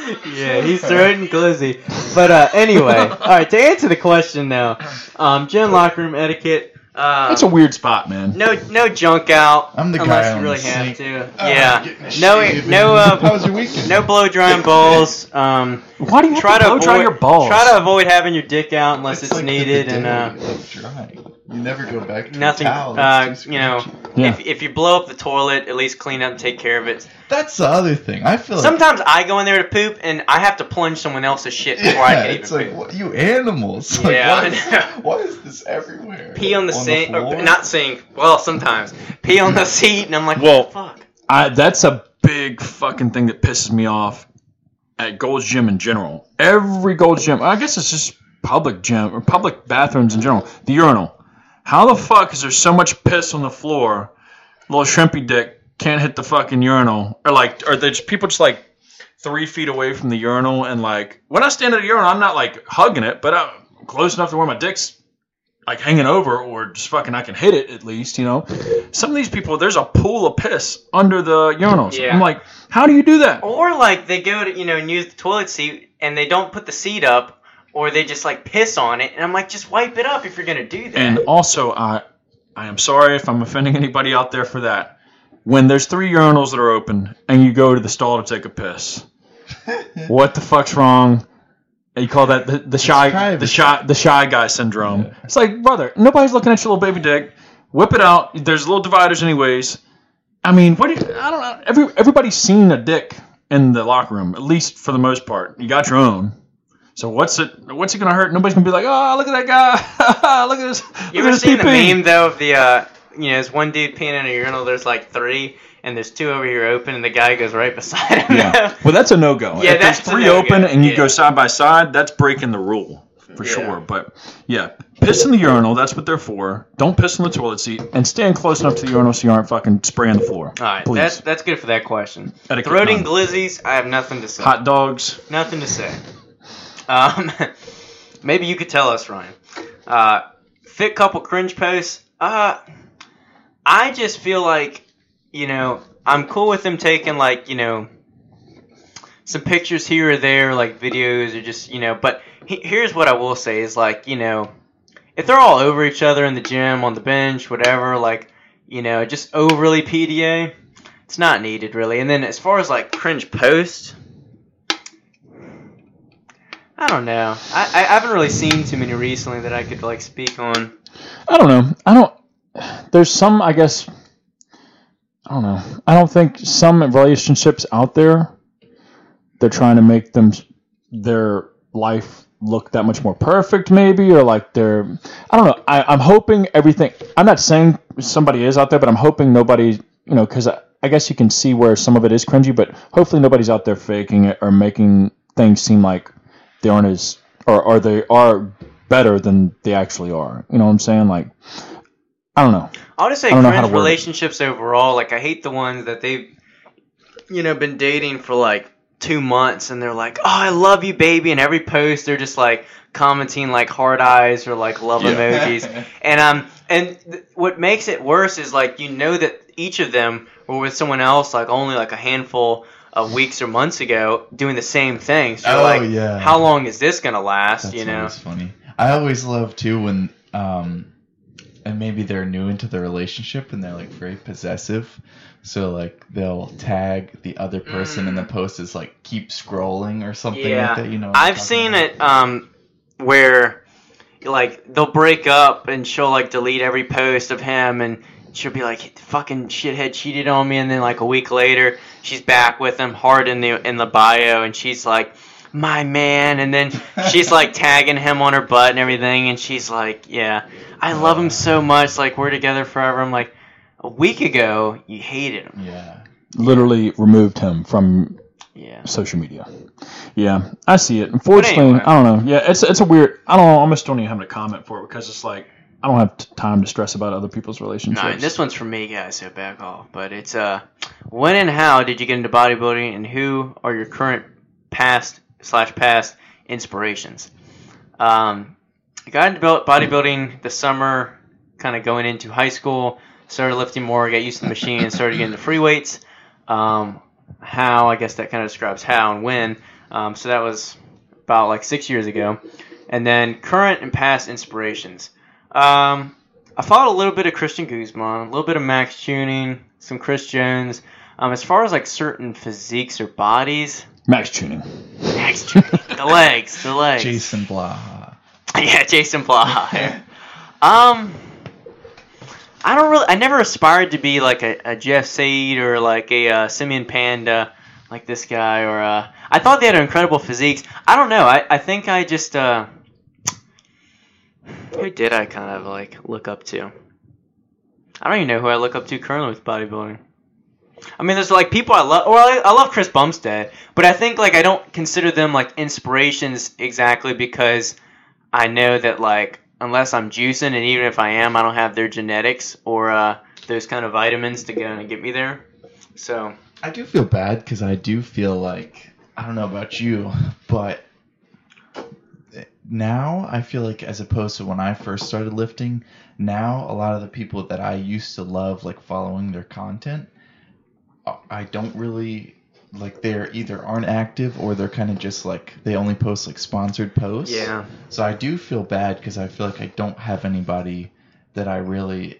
yeah, he's throwing glizzy. But uh, anyway, all right. To answer the question now, um, gym locker room etiquette. Uh, That's a weird spot, man. no, no junk out I'm the unless guy you on really the have sink. to. Oh, yeah, getting no, no, and- How was uh, your weekend? no blow drying balls. Um, Why do you have try to to blow avoid, dry your balls? Try to avoid having your dick out unless it's, like the needed, and uh, bidet of drying. You never go back to nothing. A towel. Uh, you know. Yeah. if if you blow up the toilet, at least clean up and take care of it. That's the other thing. I feel like Sometimes I go in there to poop, and I have to plunge someone else's shit before I yeah, can even it's like poop. what, you animals. Like, Yeah, why, is, why is this everywhere? Pee on the sink, not sink. Well, sometimes pee on the seat, and I'm like, Well- what the fuck? I, that's a big fucking thing that pisses me off at Gold's Gym in general. Every Gold's Gym, I guess it's just public gym or public bathrooms in general. The urinal. How the fuck is there so much piss on the floor? Little shrimpy dick can't hit the fucking urinal, or like, or there's people just like three feet away from the urinal, and like when I stand at the urinal, I'm not like hugging it, but I'm close enough to where my dick's like hanging over or just fucking I can hit it at least, you know. Some of these people, there's a pool of piss under the urinals. Yeah. I'm like, how do you do that? Or like they go to you know and use the toilet seat, and they don't put the seat up, or they just like piss on it, and I'm like, just wipe it up if you're gonna do that. And also, I I am sorry if I'm offending anybody out there for that. When there's three urinals that are open and you go to the stall to take a piss, what the fuck's wrong? You call that the, the shy the shy the shy guy syndrome. It's like, brother, nobody's looking at your little baby dick. Whip it out. There's little dividers anyways. I mean, what do you, I don't know. Every everybody's seen a dick in the locker room, at least for the most part. You got your own. So what's it? What's it gonna hurt? Nobody's gonna be like, oh, look at that guy. look at this. you look ever seen this the PP." meme though of the uh, you know, there's one dude peeing in a urinal, there's like three, and there's two over here open, and the guy goes right beside him. Yeah. Well, that's a no go. Yeah, if there's that's a three no-go. open and you Yeah. go side by side, that's breaking the rule for Yeah. sure. But yeah, piss in the urinal. That's what they're for. Don't piss in the toilet seat and stand close enough to the urinal so you aren't fucking spraying the floor. All right, Please. that's that's good for that question. Etiquette Throating none. glizzies, I have nothing to say. Hot dogs. Nothing to say. Um, maybe you could tell us, Ryan. Uh, fit couple cringe posts. Uh, I just feel like, you know, I'm cool with them taking like, you know, some pictures here or there, like videos or just, you know. But he- here's what I will say is like, you know, if they're all over each other in the gym, on the bench, whatever, like, you know, just overly PDA. It's not needed really. And then as far as like cringe post, I don't know. I, I haven't really seen too many recently that I could like speak on. I don't know. I don't. There's some, I guess. I don't know. I don't think some relationships out there. They're trying to make them their life look that much more perfect, maybe, or like they're. I don't know. I, I'm hoping everything. I'm not saying somebody is out there, but I'm hoping nobody. You know, because I, I guess you can see where some of it is cringy, but hopefully nobody's out there faking it or making things seem like they aren't as or, or they are better than they actually are. You know what I'm saying? Like, I don't know. I'll just say I don't know how cringe to word it. relationships overall. Like I hate the ones that they've, you know, been dating for like two months and they're like, "Oh, I love you, baby," and every post they're just like commenting like heart eyes or like love Yeah. emojis. And um, and th- what makes it worse is like you know that each of them were with someone else like only like a handful of weeks or months ago doing the same thing. So Oh, like, yeah. how long is this gonna last? That's you know? funny. I always love too when um and maybe they're new into the relationship and they're like very possessive. So like they'll tag the other person in the post is like keep scrolling or something Mm. Yeah. like that, you know. I've seen about? it um, where like they'll break up and she'll like delete every post of him and she'll be like fucking shithead cheated on me and then like a week later she's back with him hard in the in the bio and she's like my man and then she's like tagging him on her butt and everything and she's like yeah I love him so much like we're together forever I'm like a week ago you hated him Yeah. Literally removed him from yeah social media. Yeah, I see it. Unfortunately, anyway. I don't know. Yeah, it's it's a weird. I don't. know, I almost don't even have a comment for it because it's like I don't have t- time to stress about other people's relationships. No, this one's for me, guys. So back off. But it's uh, when and how did you get into bodybuilding, and who are your current past slash past inspirations? Um, I got into bodybuilding the summer, kind of going into high school. Started lifting more, got used to the machine, and started getting the free weights. Um, how I guess that kind of describes how and when. Um, so that was about like six years ago. And then current and past inspirations. Um, I followed a little bit of Christian Guzman, a little bit of Max Tuning, some Chris Jones. Um, as far as like certain physiques or bodies, Max tuning. Max Tuning, the legs, the legs. Jason Blah. yeah, Jason Blah. um, I don't really. I never aspired to be like a, a Jeff Seid or like a uh, Simeon Panda, like this guy. Or uh, I thought they had incredible physiques. I don't know. I, I think I just uh, who did I kind of like look up to? I don't even know who I look up to currently with bodybuilding. I mean, there's like people I love. Well, I, I love Chris Bumstead, but I think like I don't consider them like inspirations exactly because I know that like unless I'm juicing, and even if I am, I don't have their genetics or uh, those kind of vitamins to go and get me there. So I do feel bad because I do feel like I don't know about you, but now I feel like as opposed to when I first started lifting, now a lot of the people that I used to love like following their content, I don't really like they're either aren't active or they're kind of just like they only post like sponsored posts. yeah, So I do feel bad because I feel like I don't have anybody that I really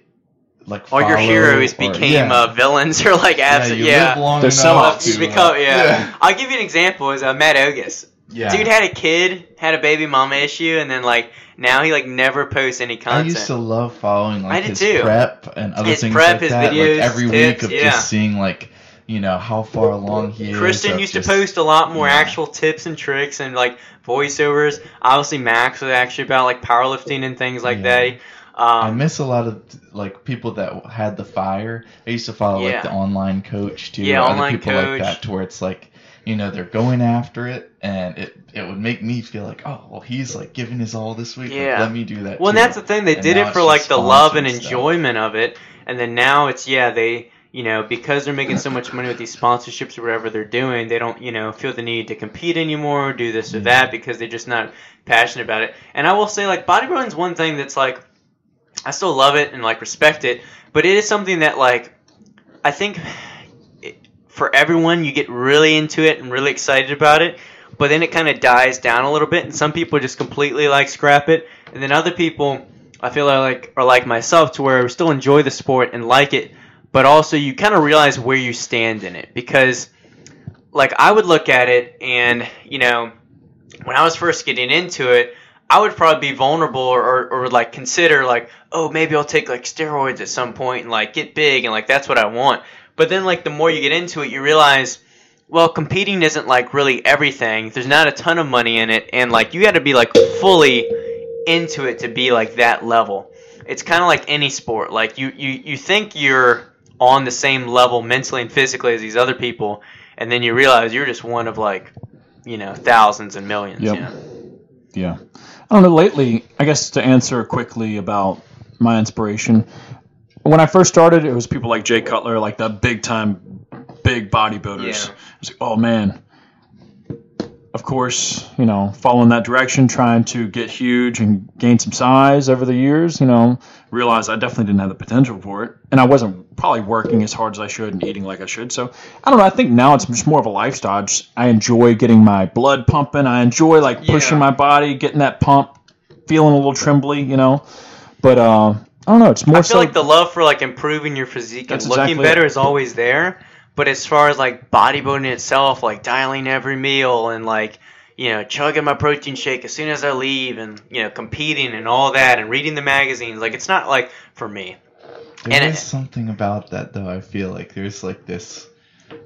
like. all your heroes or- became yeah. uh, villains or like absolutely you yeah. live long They're enough sell-outs. You become uh, yeah. I'll give you an example. Is uh, Matt Ogus. yeah. Dude had a kid, had a baby mama issue, and then like now he like never posts any content. I used to love following like I did his too. prep and other His things prep, like his that. videos, like every tips, week of yeah. just seeing like you know how far along he is. Christian used just- to post a lot more yeah. actual tips and tricks and like voiceovers. Obviously, Max was actually about like powerlifting and things like Yeah. that. I Um, miss a lot of like people that had the fire. I used to follow Yeah. like the online coach too. Yeah, other online people coach. like that to where it's like you know they're going after it and it it would make me feel like oh well he's like giving his all this week. Like, Yeah. let me do that. well, and that's the thing. They And did it for like the love and stuff. enjoyment of it, and then now it's yeah they you know because they're making so much money with these sponsorships or whatever they're doing, they don't you know feel the need to compete anymore or do this or that because they're just not passionate about it. And I will say like bodybuilding's one thing that's like I still love it and like respect it, but it is something that like I think for everyone you get really into it and really excited about it, but then it kind of dies down a little bit, and some people just completely like scrap it, and then other people I feel like are like myself to where we still enjoy the sport and like it, but also you kind of realize where you stand in it because like I would look at it and you know when I was first getting into it, I would probably be vulnerable or, or, like consider like oh maybe I'll take like steroids at some point and like get big and like that's what I want. But then like the more you get into it, you realize well competing isn't like really everything. There's not a ton of money in it and like you got to be like fully into it to be like that level. It's kind of like any sport. Like you, you you think you're on the same level mentally and physically as these other people, and then you realize you're just one of like, you know, thousands and millions. Yep. You know? Yeah. I don't know. Lately, I guess to answer quickly about my inspiration, when I first started, it was people like Jay Cutler, like the big time, big bodybuilders. Yeah. Like, oh man. Of course, you know, following that direction, trying to get huge and gain some size over the years, you know, realized I definitely didn't have the potential for it. And I wasn't probably working as hard as I should and eating like I should. So I don't know. I think now it's just more of a lifestyle. Just, I enjoy getting my blood pumping. I enjoy like pushing Yeah. my body, getting that pump, feeling a little trembly, you know. But uh, I don't know. It's more I feel so. like the love for like improving your physique and looking exactly better it. is always there. But as far as like bodybuilding itself, like dialing every meal and like you know chugging my protein shake as soon as I leave and you know competing and all that and reading the magazines, like it's not like for me. There And is it- something about that though. I feel like there's like this,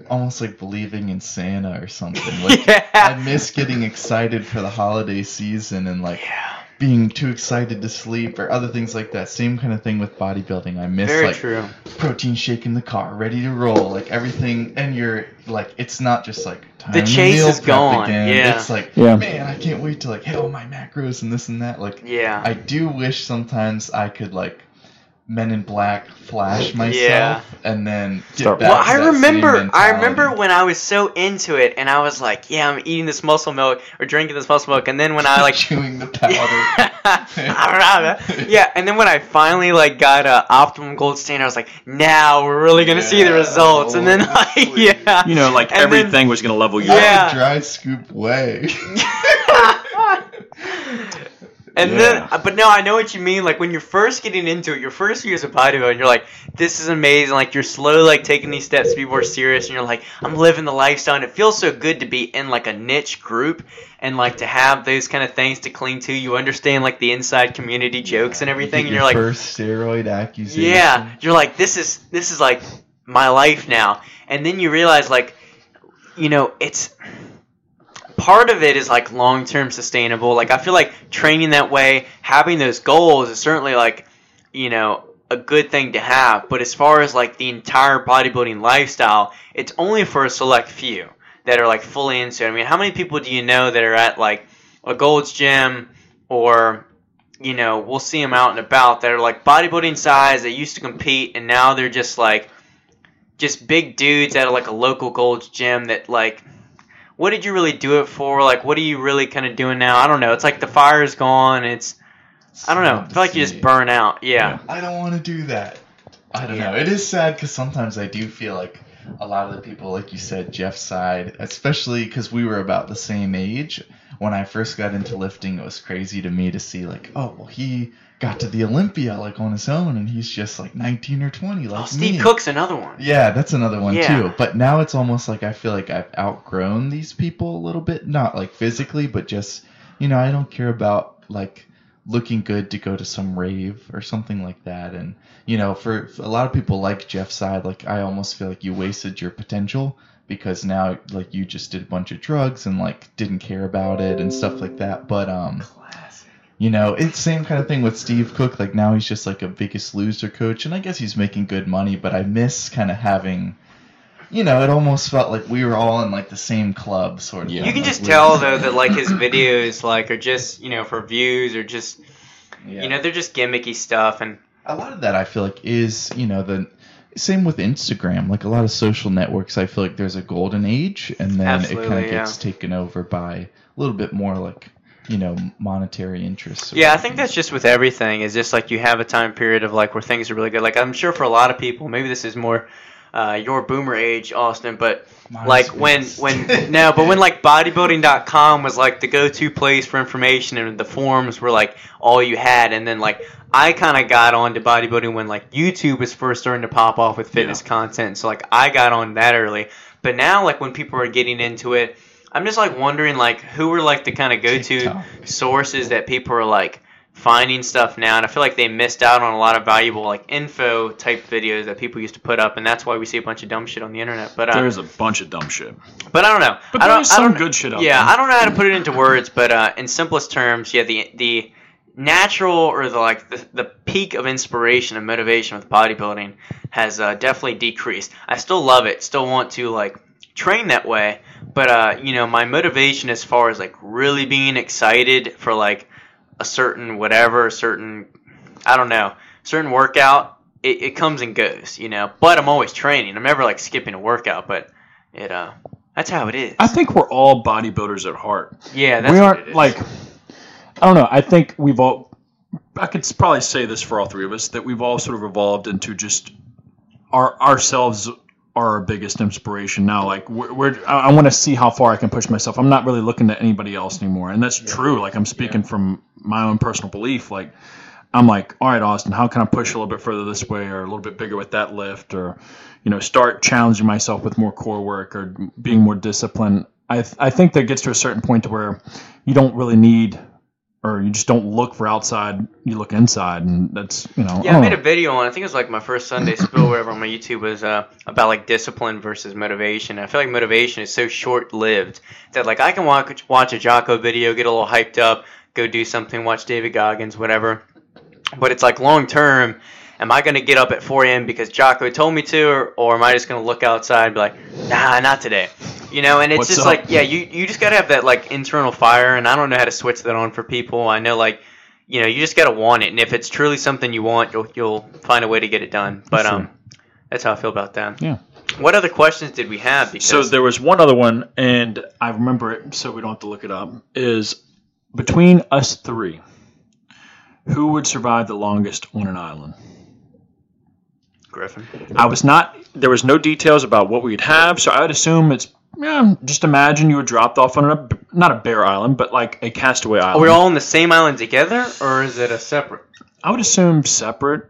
almost like believing in Santa or something. Like yeah. I miss getting excited for the holiday season and like yeah. Being too excited to sleep or other things like that. Same kind of thing with bodybuilding. I miss Very like true. protein shake in the car, ready to roll, like everything. And you're like, it's not just like time The chase meal is gone, Again. yeah. It's like, Yeah. man, I can't wait to like hit all my macros and this and that. Like, Yeah. I do wish sometimes I could like Men in Black flash myself Yeah. and then get Start- back well, to I that same remember. I remember when I was so into it, and I was like, "Yeah, I'm eating this muscle milk or drinking this muscle milk," and then when I like chewing the powder. yeah, and then when I finally like got a optimum gold standard, I was like, now we're really gonna see the results. And then oh, like, hopefully. yeah, you know, like And then- everything was going to level you Out up. Yeah. dry scoop way. and Yeah. then, uh, but no, I know what you mean. Like when you're first getting into it, your first year as a and you're like, this is amazing. Like you're slowly like taking these steps to be more serious, and you're like, I'm living the lifestyle, and it feels so good to be in like a niche group and like to have those kind of things to cling to. You understand like the inside community jokes and everything, and you're like, first steroid accusation. Yeah, you're like this is this is like my life now, and then you realize like, you know, it's part of it is like long term sustainable. Like I feel like training that way, having those goals is certainly like, you know, a good thing to have. But as far as like the entire bodybuilding lifestyle, it's only for a select few that are like fully into it. I mean, how many people do you know that are at like a Gold's Gym or you know, we'll see them out and about that are like bodybuilding size. They used to compete, and now they're just like, just big dudes at like a local Gold's Gym. That like, what did you really do it for? Like, what are you really kind of doing now? I don't know. It's like the fire is gone. It's I don't know. I feel like you just burn out. Yeah. I don't want to do that. I don't Yeah. know. It is sad because sometimes I do feel like a lot of the people, like you said, Jeff Seid, especially because we were about the same age. When I first got into lifting, it was crazy to me to see like, oh, well, he got to the Olympia like on his own, and he's just like 19 or 20, like Oh, Steve me. Cook's another one. Yeah, that's another one Yeah. too. But now it's almost like I feel like I've outgrown these people a little bit, not like physically, but just you know, I don't care about like looking good to go to some rave or something like that. And you know, for, for a lot of people like Jeff Seid, like I almost feel like you wasted your potential because now like you just did a bunch of drugs and like didn't care about it and stuff like that. But um Classic. You know, it's same kind of thing with Steve Cook. Like now he's just like a biggest loser coach, and I guess he's making good money. But I miss kind of having, you know, it almost felt like we were all in like the same club, sort of. Yeah. You can Like, just tell though that like his videos like are just you know for views or just Yeah. you know they're just gimmicky stuff and a lot of that I feel like is you know the same with Instagram. Like a lot of social networks, I feel like there's a golden age, and then it kind of yeah. gets taken over by a little bit more like you know monetary interests. Yeah, I think that's just with everything. Is just like you have a time period of like where things are really good. Like I'm sure for a lot of people, maybe this is more uh, your boomer age, Austin, but Mine's like when when no, but when like bodybuilding.com was like the go-to place for information and the forums were like all you had and then like I kind of got onto bodybuilding when like YouTube was first starting to pop off with fitness content. So like I got on that early. But now like when people are getting into it, I'm just like wondering like who were like the kind of go-to sources that people are like finding stuff now and I feel like they missed out on a lot of valuable like info type videos that people used to put up and that's why we see a bunch of dumb shit on the internet. But uh, There's a bunch of dumb shit. but I don't know. But I there I some don't- good shit out Yeah, there. I don't know how to put it into words, but uh, in simplest terms, yeah, the the natural or the like the, the peak of inspiration and motivation with bodybuilding has uh, definitely decreased. I still love it, still want to like train that way, but uh, you know, my motivation as far as like really being excited for like a certain whatever, a certain I don't know, certain workout, it, it comes and goes, you know. But I'm always training. I'm never like skipping a workout, but it uh that's how it is. I think we're all bodybuilders at heart. Yeah, that's we aren't like I don't know. I think we've all. I could probably say this for all three of us that we've all sort of evolved into just our ourselves are our biggest inspiration now. Like we're, we're I, I want to see how far I can push myself. I'm not really looking to anybody else anymore, and that's true. Like I'm speaking from my own personal belief. Like I'm like, all right, Austin, how can I push a little bit further this way, or a little bit bigger with that lift, or you know, start challenging myself with more core work or being more disciplined. I th- I think that gets to a certain point to where you don't really need, or you just don't look for outside. You look inside, and that's you know. Yeah, I made a video on. I think it was like my first Sunday spill, whatever, on my YouTube was uh, about like discipline versus motivation. I feel like motivation is so short lived that like I can watch watch a Jocko video, get a little hyped up, go do something, watch David Goggins, whatever. But it's like long term. Am I going to get up at 4 a.m. because Jocko told me to, or, or am I just going to look outside and be like, nah, not today? You know, and it's What's just up? like, yeah, you, you just got to have that like internal fire, and I don't know how to switch that on for people. I know like you know, you just gotta want it, and if it's truly something you want, you'll you'll find a way to get it done. But Sure. um, that's how I feel about that. Yeah. What other questions did we have? Because So there was one other one, and I remember it, so we don't have to look it up. Is between us three, who would survive the longest on an island? Griffin. I was not. There was no details about what we'd have, so I would assume it's. Yeah, just imagine you were dropped off on a not a bear island, but like a castaway island. Are we all on the same island together, or is it a separate? I would assume separate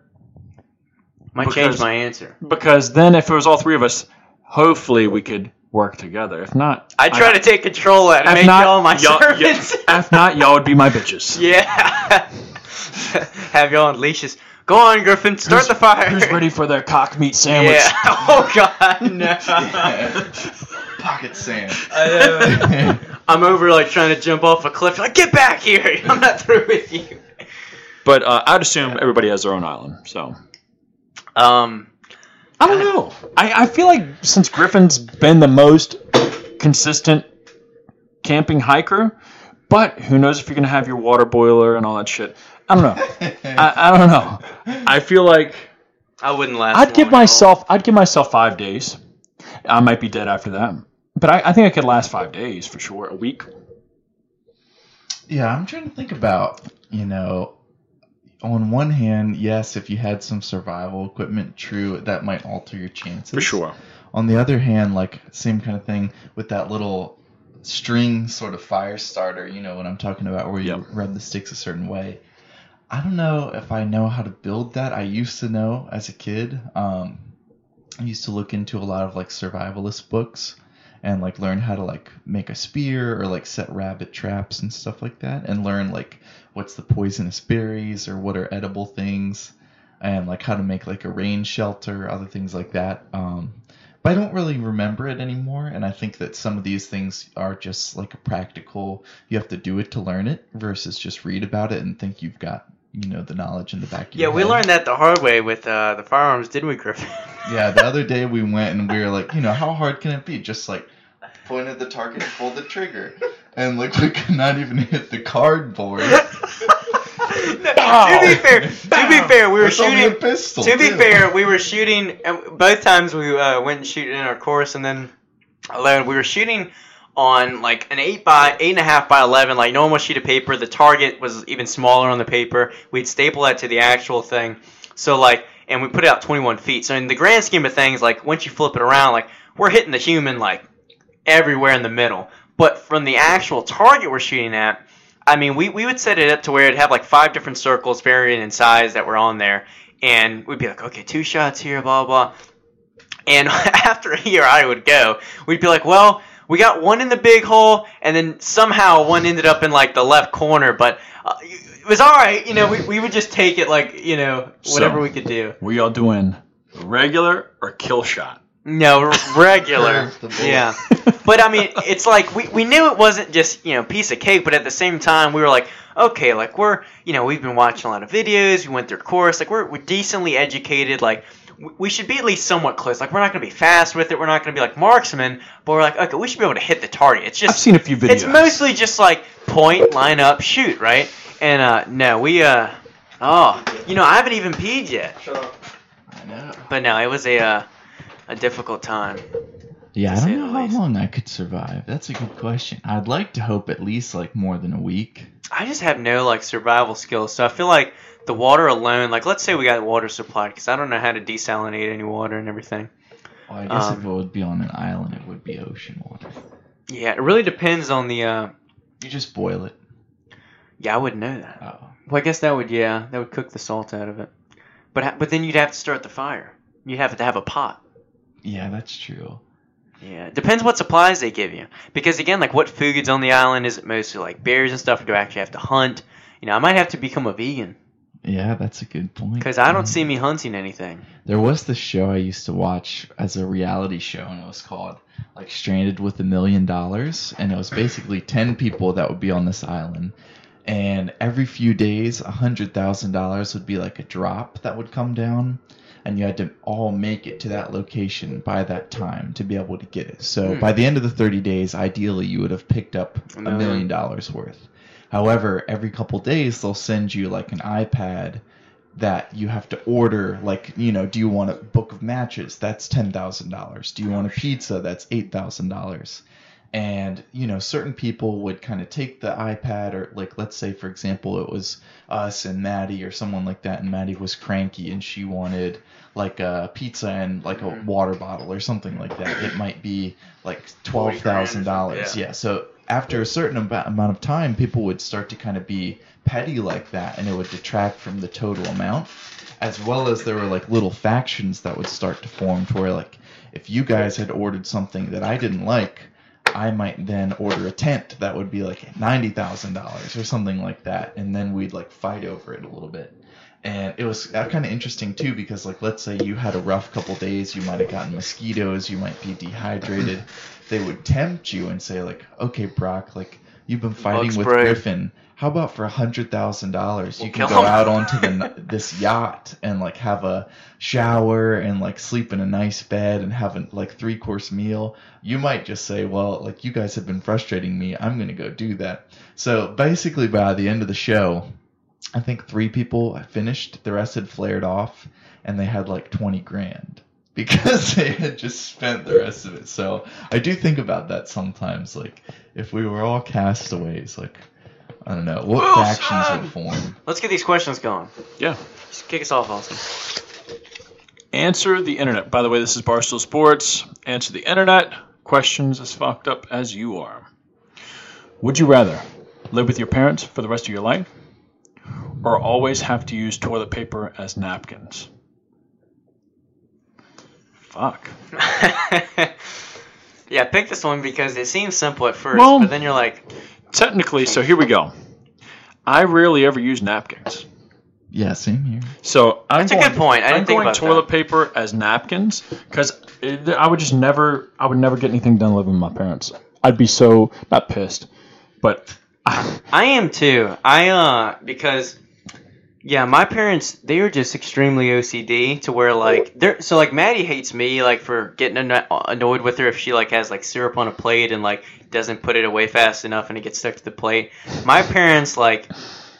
Might Because- change my answer. because then if it was all three of us, hopefully we could work together. If not, I try to take control and If make not, y'all my y'all- servants. If not, y'all would be my bitches. yeah. have y'all on leashes. Go on, Griffin. Start the fire. Who's ready for their cock meat sandwich? Yeah. Oh God, no. Pocket sand. I, uh, I'm over like trying to jump off a cliff. Like, get back here! I'm not through with you. But uh, I'd assume everybody has their own island. So Um, I don't know. I, I feel like since Griffin's been the most consistent camping hiker, But who knows if you're gonna have your water boiler and all that shit? I don't know. I, I don't know. I feel like I wouldn't last. I'd give long at all. myself I'd give myself five days. I might be dead after that, but I, I think I could last five days for sure. A week. Yeah, I'm trying to think about, you know, on one hand, yes, if you had some survival equipment, true, that might alter your chances. for sure. On the other hand, like same kind of thing with that little string sort of fire starter, you know what I'm talking about, where you Yep. rub the sticks a certain way. I don't know if I know how to build that. I used to know as a kid. Um, I used to look into a lot of like survivalist books and like learn how to like make a spear or like set rabbit traps and stuff like that and learn like what's the poisonous berries or what are edible things and like how to make like a rain shelter other things like that um, but i don't really remember it anymore and i think that some of these things are just like a practical you have to do it to learn it versus just read about it and think you've got you know the knowledge in the back of Yeah, we head. learned that the hard way with uh, the firearms, didn't we, Griffin? Yeah, the other day we went and we were like, you know, how hard can it be? Just like point at the target and pull the trigger. And like we could not even hit the cardboard. to be fair, to be fair, we were It's only a shooting. pistol. To be too. fair, we were shooting. Both times we uh, went and shoot in our course, and then alone we were shooting on like an eight by eight and a half by eleven, like normal sheet of paper. The target was even smaller on the paper. We'd staple that to the actual thing. So like and we put it out 21 feet. So in the grand scheme of things, like once you flip it around, like we're hitting the human like everywhere in the middle. But from the actual target we're shooting at, I mean, we, we would set it up to where it'd have like five different circles varying in size that were on there, and we'd be like, okay, two shots here, blah blah. And after a year, I would go. We'd be like, well, we got one in the big hole, and then somehow one ended up in like the left corner, but uh, it was all right. You know, we, we would just take it like you know whatever So- we could do. We all doing regular or kill shot? No, regular. Curve the bullet. yeah. But I mean, it's like we, we knew it wasn't just you know piece of cake, but at the same time we were like, okay, like we're you know we've been watching a lot of videos, we went through course, like we're, we're decently educated, like w- we should be at least somewhat close. Like we're not gonna be fast with it, we're not gonna be like marksmen, but we're like okay, we should be able to hit the target. It's just I've just seen a few videos. it's mostly just like point, line up, shoot, right? And uh no, we uh oh you know I haven't even peed yet, Shut up. I know. but no, it was a uh, a difficult time. Yeah, I don't know how least. long I could survive. That's a good question. I'd like to hope at least like more than a week. I just have no like survival skills, so I feel like the water alone, like let's say we got water supplied, because I don't know how to desalinate any water and everything. Well, I guess Um, if it would be on an island, it would be ocean water. Yeah, it really depends on the. uh You just boil it. Yeah, I wouldn't know that. Oh, Well, I guess that would yeah, that would cook the salt out of it. But but then you'd have to start the fire. You'd have to have a pot. yeah, that's true. Yeah, it depends what supplies they give you. Because again, like what food's on the island? Is it mostly like berries and stuff? Or do I actually have to hunt? You know, I might have to become a vegan Yeah, that's a good point. because I don't see me hunting anything. There was this show I used to watch as a reality show, and it was called like Stranded with a Million Dollars, and it was basically ten people that would be on this island, and every few days, a hundred thousand dollars would be like a drop that would come down, and you had to all make it to that location by that time to be able to get it. So Hmm. by the end of the thirty days, ideally, you would have picked up A million dollars worth. However, every couple days they'll send you like an iPad that you have to order like you know do you want a book of matches that's $10000 do you want a pizza that's $8000 and you know certain people would kind of take the ipad or like let's say for example it was us and maddie or someone like that and maddie was cranky and she wanted like a pizza and like a Mhm. water bottle or something like that it might be like Forty grand or something, $12000 yeah. yeah so after a certain amba- amount of time people would start to kind of be petty like that and it would detract from the total amount as well as there were like little factions that would start to form to where like if you guys had ordered something that I didn't like, I might then order a tent that would be like ninety thousand dollars or something like that, and then we'd like fight over it a little bit. And it was uh, kind of interesting too because like let's say you had a rough couple days, you might have gotten mosquitoes, you might be dehydrated. They would tempt you and say like, okay, Brock, like you've been fighting Bug with spray. Griffin. How about for a hundred thousand dollars, you can go him." out onto the this yacht and like have a shower and like sleep in a nice bed and have a like three course meal. You might just say, well, like you guys have been frustrating me. I'm gonna go do that. So basically, by the end of the show, I think three people finished. The rest had flared off, and they had like twenty grand because they had just spent the rest of it. So I do think about that sometimes. Like if we were all castaways, like I don't know what Wilson! factions would form. Let's get these questions going. Yeah. Just kick us off, Austin. Answer the internet. By the way, this is Barstool Sports. Answer the internet. Questions as fucked up as you are. Would you rather live with your parents for the rest of your life or always have to use toilet paper as napkins? Fuck. yeah, pick this one because it seems simple at first, Well- but then you're like, Technically, so here we go. I rarely ever use napkins. Yeah, same here. So I'm That's a going, good point. I didn't I'm think going about toilet paper as napkins because I would just never, I would never get anything done living with my parents. I'd be so not pissed, but I, I am too. I uh because yeah, my parents they were just extremely OCD to where oh. like they're so like Maddie hates me like for getting anno- annoyed with her if she like has like syrup on a plate and like doesn't put it away fast enough and it gets stuck to the plate. My parents like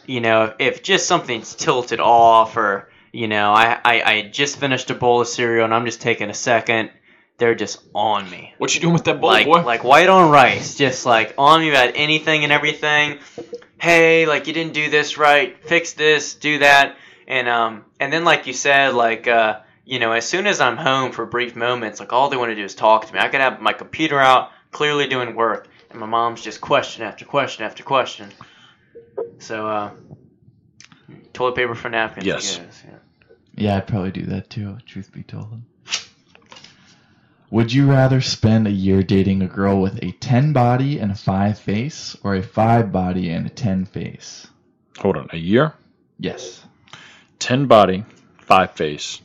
you know if just something's tilted off or you know I I, I just finished a bowl of cereal and I'm just taking a second, they're just on me what you doing with that bowl, like boy? like white on rice, just like on me about anything and everything. Hey, like you didn't do this right, fix this, do that. And um, and then like you said, like uh, you know, as soon as I'm home for brief moments, like all they want to do is talk to me. I could have my computer out, clearly doing work, and my mom's just question after question after question. So uh, toilet paper for napkins. Yes. I guess, yeah. Yeah, I'd probably do that too, truth be told. Would you rather spend a year dating a girl with a 10 body and a 5 face, or a 5 body and a 10 face? Hold on, a year, Yes. ten body, five face.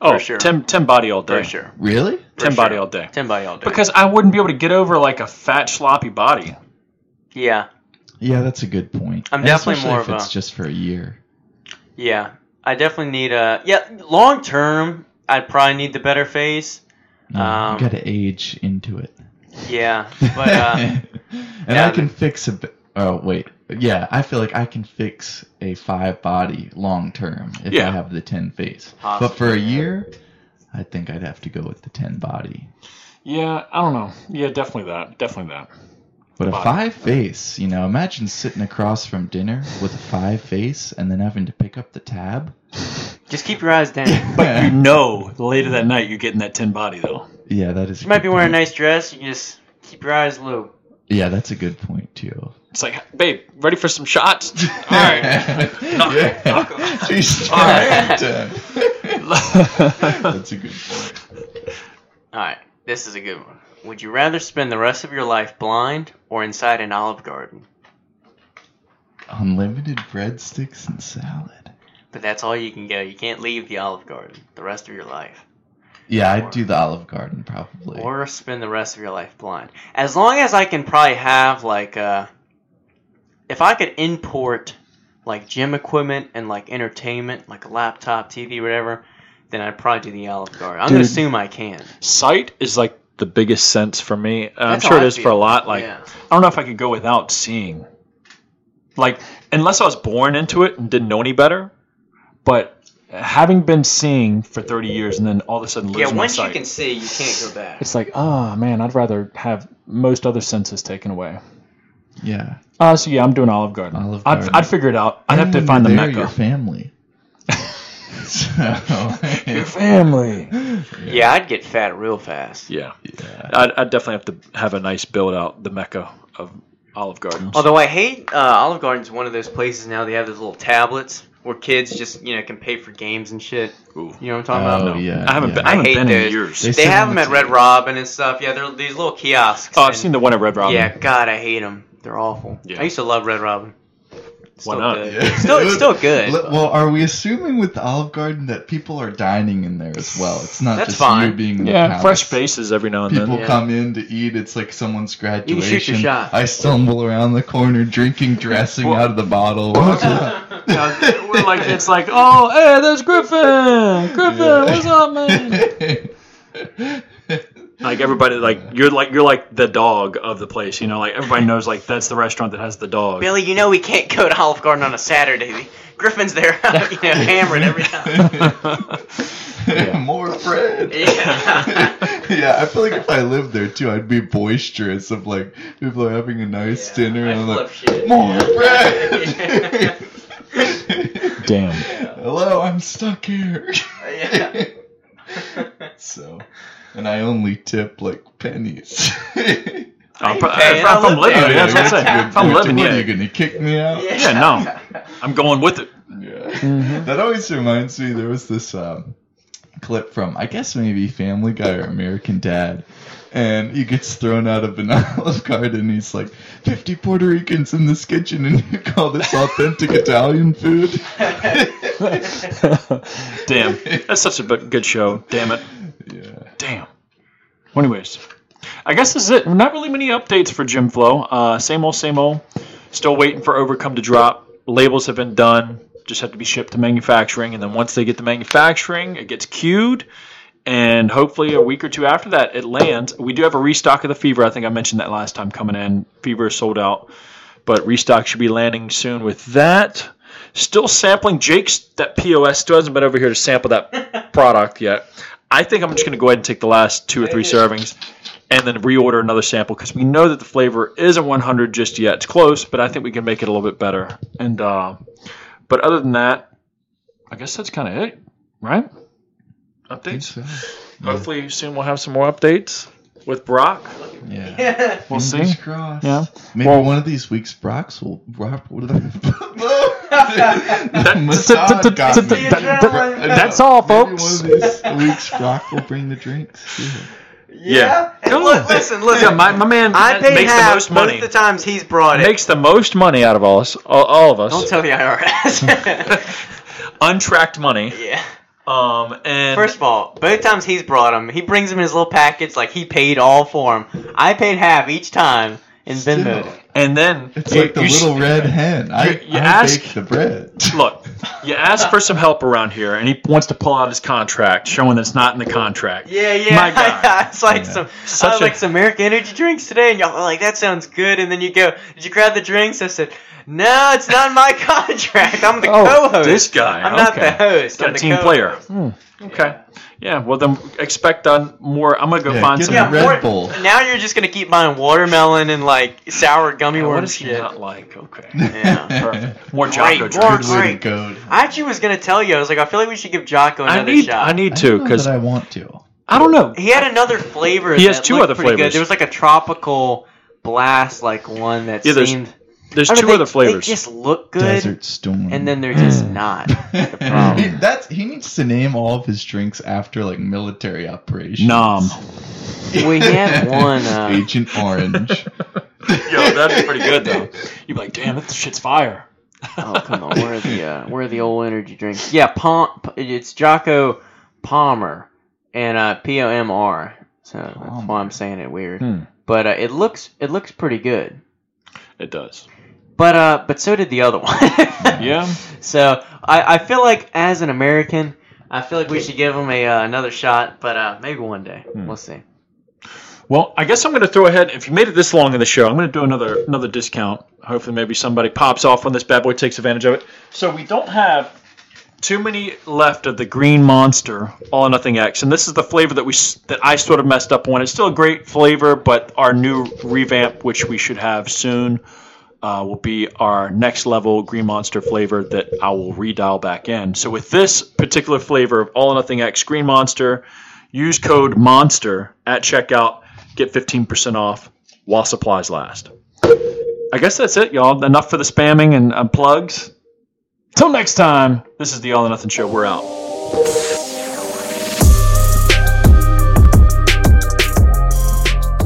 Oh, For sure. 10, 10 body all day. For sure. Really? For Ten body sure. all day. Ten body all day. Because I wouldn't be able to get over like a fat sloppy body. yeah, Yeah, that's a good point. I'm And definitely more if of it's a- just for a year. yeah. I definitely need a yeah. Long term, I'd probably need the better face. No, Um, you got to age into it. Yeah, but uh, and yeah, I can fix a. Oh wait, yeah. I feel like I can fix a five body long term if Yeah. I have the ten face. Possibly, but for a year, I think I'd have to go with the ten body. Yeah, I don't know. Yeah, definitely that. Definitely that. But a five face, you know, imagine sitting across from dinner with a five face and then having to pick up the tab. Just keep your eyes down. but You know, later that night you're getting that ten body though. yeah, that is. You might be wearing a nice dress. You can just keep your eyes low. Yeah, that's a good point too. It's like, babe, ready for some shots? All right. yeah. She's All right. That's a good point. All right, this is a good one. Would you rather spend the rest of your life blind or inside an Olive Garden? Unlimited breadsticks and salad. But that's all you can go. You can't leave the Olive Garden the rest of your life. Yeah, I'd do the Olive Garden probably. Or spend the rest of your life blind. As long as I can probably have like uh if I could import like gym equipment and like entertainment, like a laptop, TV, whatever, then I'd probably do the Olive Garden. I'm gonna assume I can. Sight is like the biggest sense for me. And I'm sure how it I is for a lot. Like Yeah. I don't know if I could go without seeing. Like unless I was born into it and didn't know any better. But having been seeing for 30 years and then all of a sudden Yeah, losing my once you can see, you can't go back. It's like, oh man, I'd rather have most other senses taken away. yeah. Uh, so yeah, I'm doing Olive Garden. Olive I'd, Garden. I'd figure it out. I'd have to find the you're mecca. Your family. so, Your family. Yeah, I'd get fat real fast. yeah. yeah. I'd, I'd definitely have to have a nice build out, the mecca of Olive Gardens. Although I hate uh, Olive Garden's one of those places now they have those little tablets where kids just you know can pay for games and shit. Ooh. You know what I'm talking Oh, about? yeah. I haven't yeah. been, I haven't I hate been in those. years. They They have them them at at Red Robin and stuff. Yeah, they're these little kiosks. oh, I've and- seen the one at Red Robin. Yeah, God, I hate them. They're awful. Yeah. I used to love Red Robin. Why Still not? Yeah. Still, it's still good. Well, are we assuming with the Olive Garden that people are dining in there as well? It's not That's just fine. you being the Yeah, palace. Fresh faces every now and People then. Yeah. come in to eat. It's like someone's can shoot your graduation. shot. I stumble around the corner drinking dressing Well- out of the bottle. Yeah, we're like it's like, oh, hey, there's Griffin. Griffin, what's up, man? Like everybody, like you're like you're like the dog of the place. You know, like everybody knows like that's the restaurant that has the dog. Billy, you know we can't go to Olive Garden on a Saturday. Griffin's there, you know, hammered every time. More bread. Yeah. yeah, I feel like if I lived there too, I'd be boisterous of like people are having a nice dinner and I'm I like, shit. more bread. Damn. Hello, I'm stuck here. Yeah. so, and I only tip like pennies. Ain't pro- if I I'm living, there. yeah, that's what I'm saying. That's a If I'm good point. living, What, yeah, Are gonna kick me out? Yeah, no. I'm going with it. Yeah. Mhm. That always reminds me. There was this um, clip from I guess maybe Family Guy or American Dad, and he gets thrown out of an Olive Garden. He's like, 50 Puerto Ricans in this kitchen, and you call this authentic Italian food?" Damn, that's such a good show. Damn it. Yeah. Damn. Well, anyways, I guess this is it. Not really many updates for Gym Flow. Uh, same old, same old. Still waiting for Overcome to drop. Labels have been done. Just have to be shipped to manufacturing, and then once they get to manufacturing, it gets queued, and hopefully a week or two after that, it lands. We do have a restock of the Fever. I think I mentioned that last time coming in. Fever is sold out, but restock should be landing soon with that. Still sampling Jake's that POS. Still hasn't been over here to sample that product yet. I think I'm just going to go ahead and take the last two or three servings and then reorder another sample because we know that the flavor isn't 100 just yet. It's close, but I think we can make it a little bit better. And uh, but other than that, I guess that's kind of it, right? Updates. so. Hopefully soon we'll have some more updates with Brock. Yeah. We'll Fingers see. crossed. Yeah. Maybe Well- one of these weeks, Brock's will. Brock, what did I? Massage got me. That's all, folks. one of these weeks, Brock will bring the drinks. Yeah. Yeah. And Cool. look, listen, listen. Yeah, my, my man I paid makes half the most both money. the times he's brought it. Makes the most money out of all us, all, all of us. Don't tell the IRS. Untracked money. yeah. Um, and First of all, both times he's brought them, he brings them in his little packets like he paid all for them. I paid half each time in Venmo. Still, and then It's you- like the you s- little red hen. I, you- you I ask- bake the bread. Look, you ask for some help around here, and he wants to pull out his contract, showing that it's not in the contract. Yeah, yeah. My God. it's like Yeah. some Such I was a- like some American energy drinks today, and y'all are like, that sounds good. And then you go, did you grab the drinks? I said, no, it's not in my contract. I'm the Oh, co-host. This guy. I'm not the host. Got I'm a the team co-host. player. Hmm. Okay. Yeah. Yeah, well, then expect on more. I'm gonna go Yeah, find get some. Yeah, Red more- Bull. Now you're just gonna keep buying watermelon and like sour gummy Yeah, worm what is he shit. not like? Okay. Yeah, Perfect. More Great, Jocko more drinks. Good way to great. go. I actually was gonna tell you. I was like, I feel like we should give Jocko I another need. shot. I need I to don't know because that I want to. I don't know. He had another flavor. He has that two looked other pretty flavors. Good. There was like a tropical blast, like one that Yeah, there's seemed. There's I don't two know, other flavors. They just look good, Desert Storm. and then they're just not. the problem. he, that's he needs to name all of his drinks after like military operations. Nom. We had one. Uh, Agent Orange. Yo, that'd be pretty good though. You'd be like, damn, that shit's fire. oh come on, where are the uh, where are the old energy drinks? Yeah, Pom. It's Jocko Palmer and uh, P O M R. So that's why I'm saying it weird. Hmm. But uh, it looks it looks pretty good. It does. But uh, but so did the other one. Yeah. So I, I feel like as an American, I feel like we should give them a uh, another shot. But uh, maybe one day Hmm. we'll see. Well, I guess I'm going to throw ahead. If you made it this long in the show, I'm going to do another another discount. Hopefully, maybe somebody pops off when this bad boy takes advantage of it. So we don't have too many left of the Green Monster All or Nothing X, and this is the flavor that we that I sort of messed up on. It's still a great flavor, but our new revamp, which we should have soon, uh, will be our next level Green Monster flavor that I will redial back in. So with this particular flavor of All or Nothing X Green Monster, use code MONSTER at checkout, get 15% off while supplies last. I guess that's it, y'all. Enough for the spamming and uh, plugs. Till next time, this is the All or Nothing Show. We're out.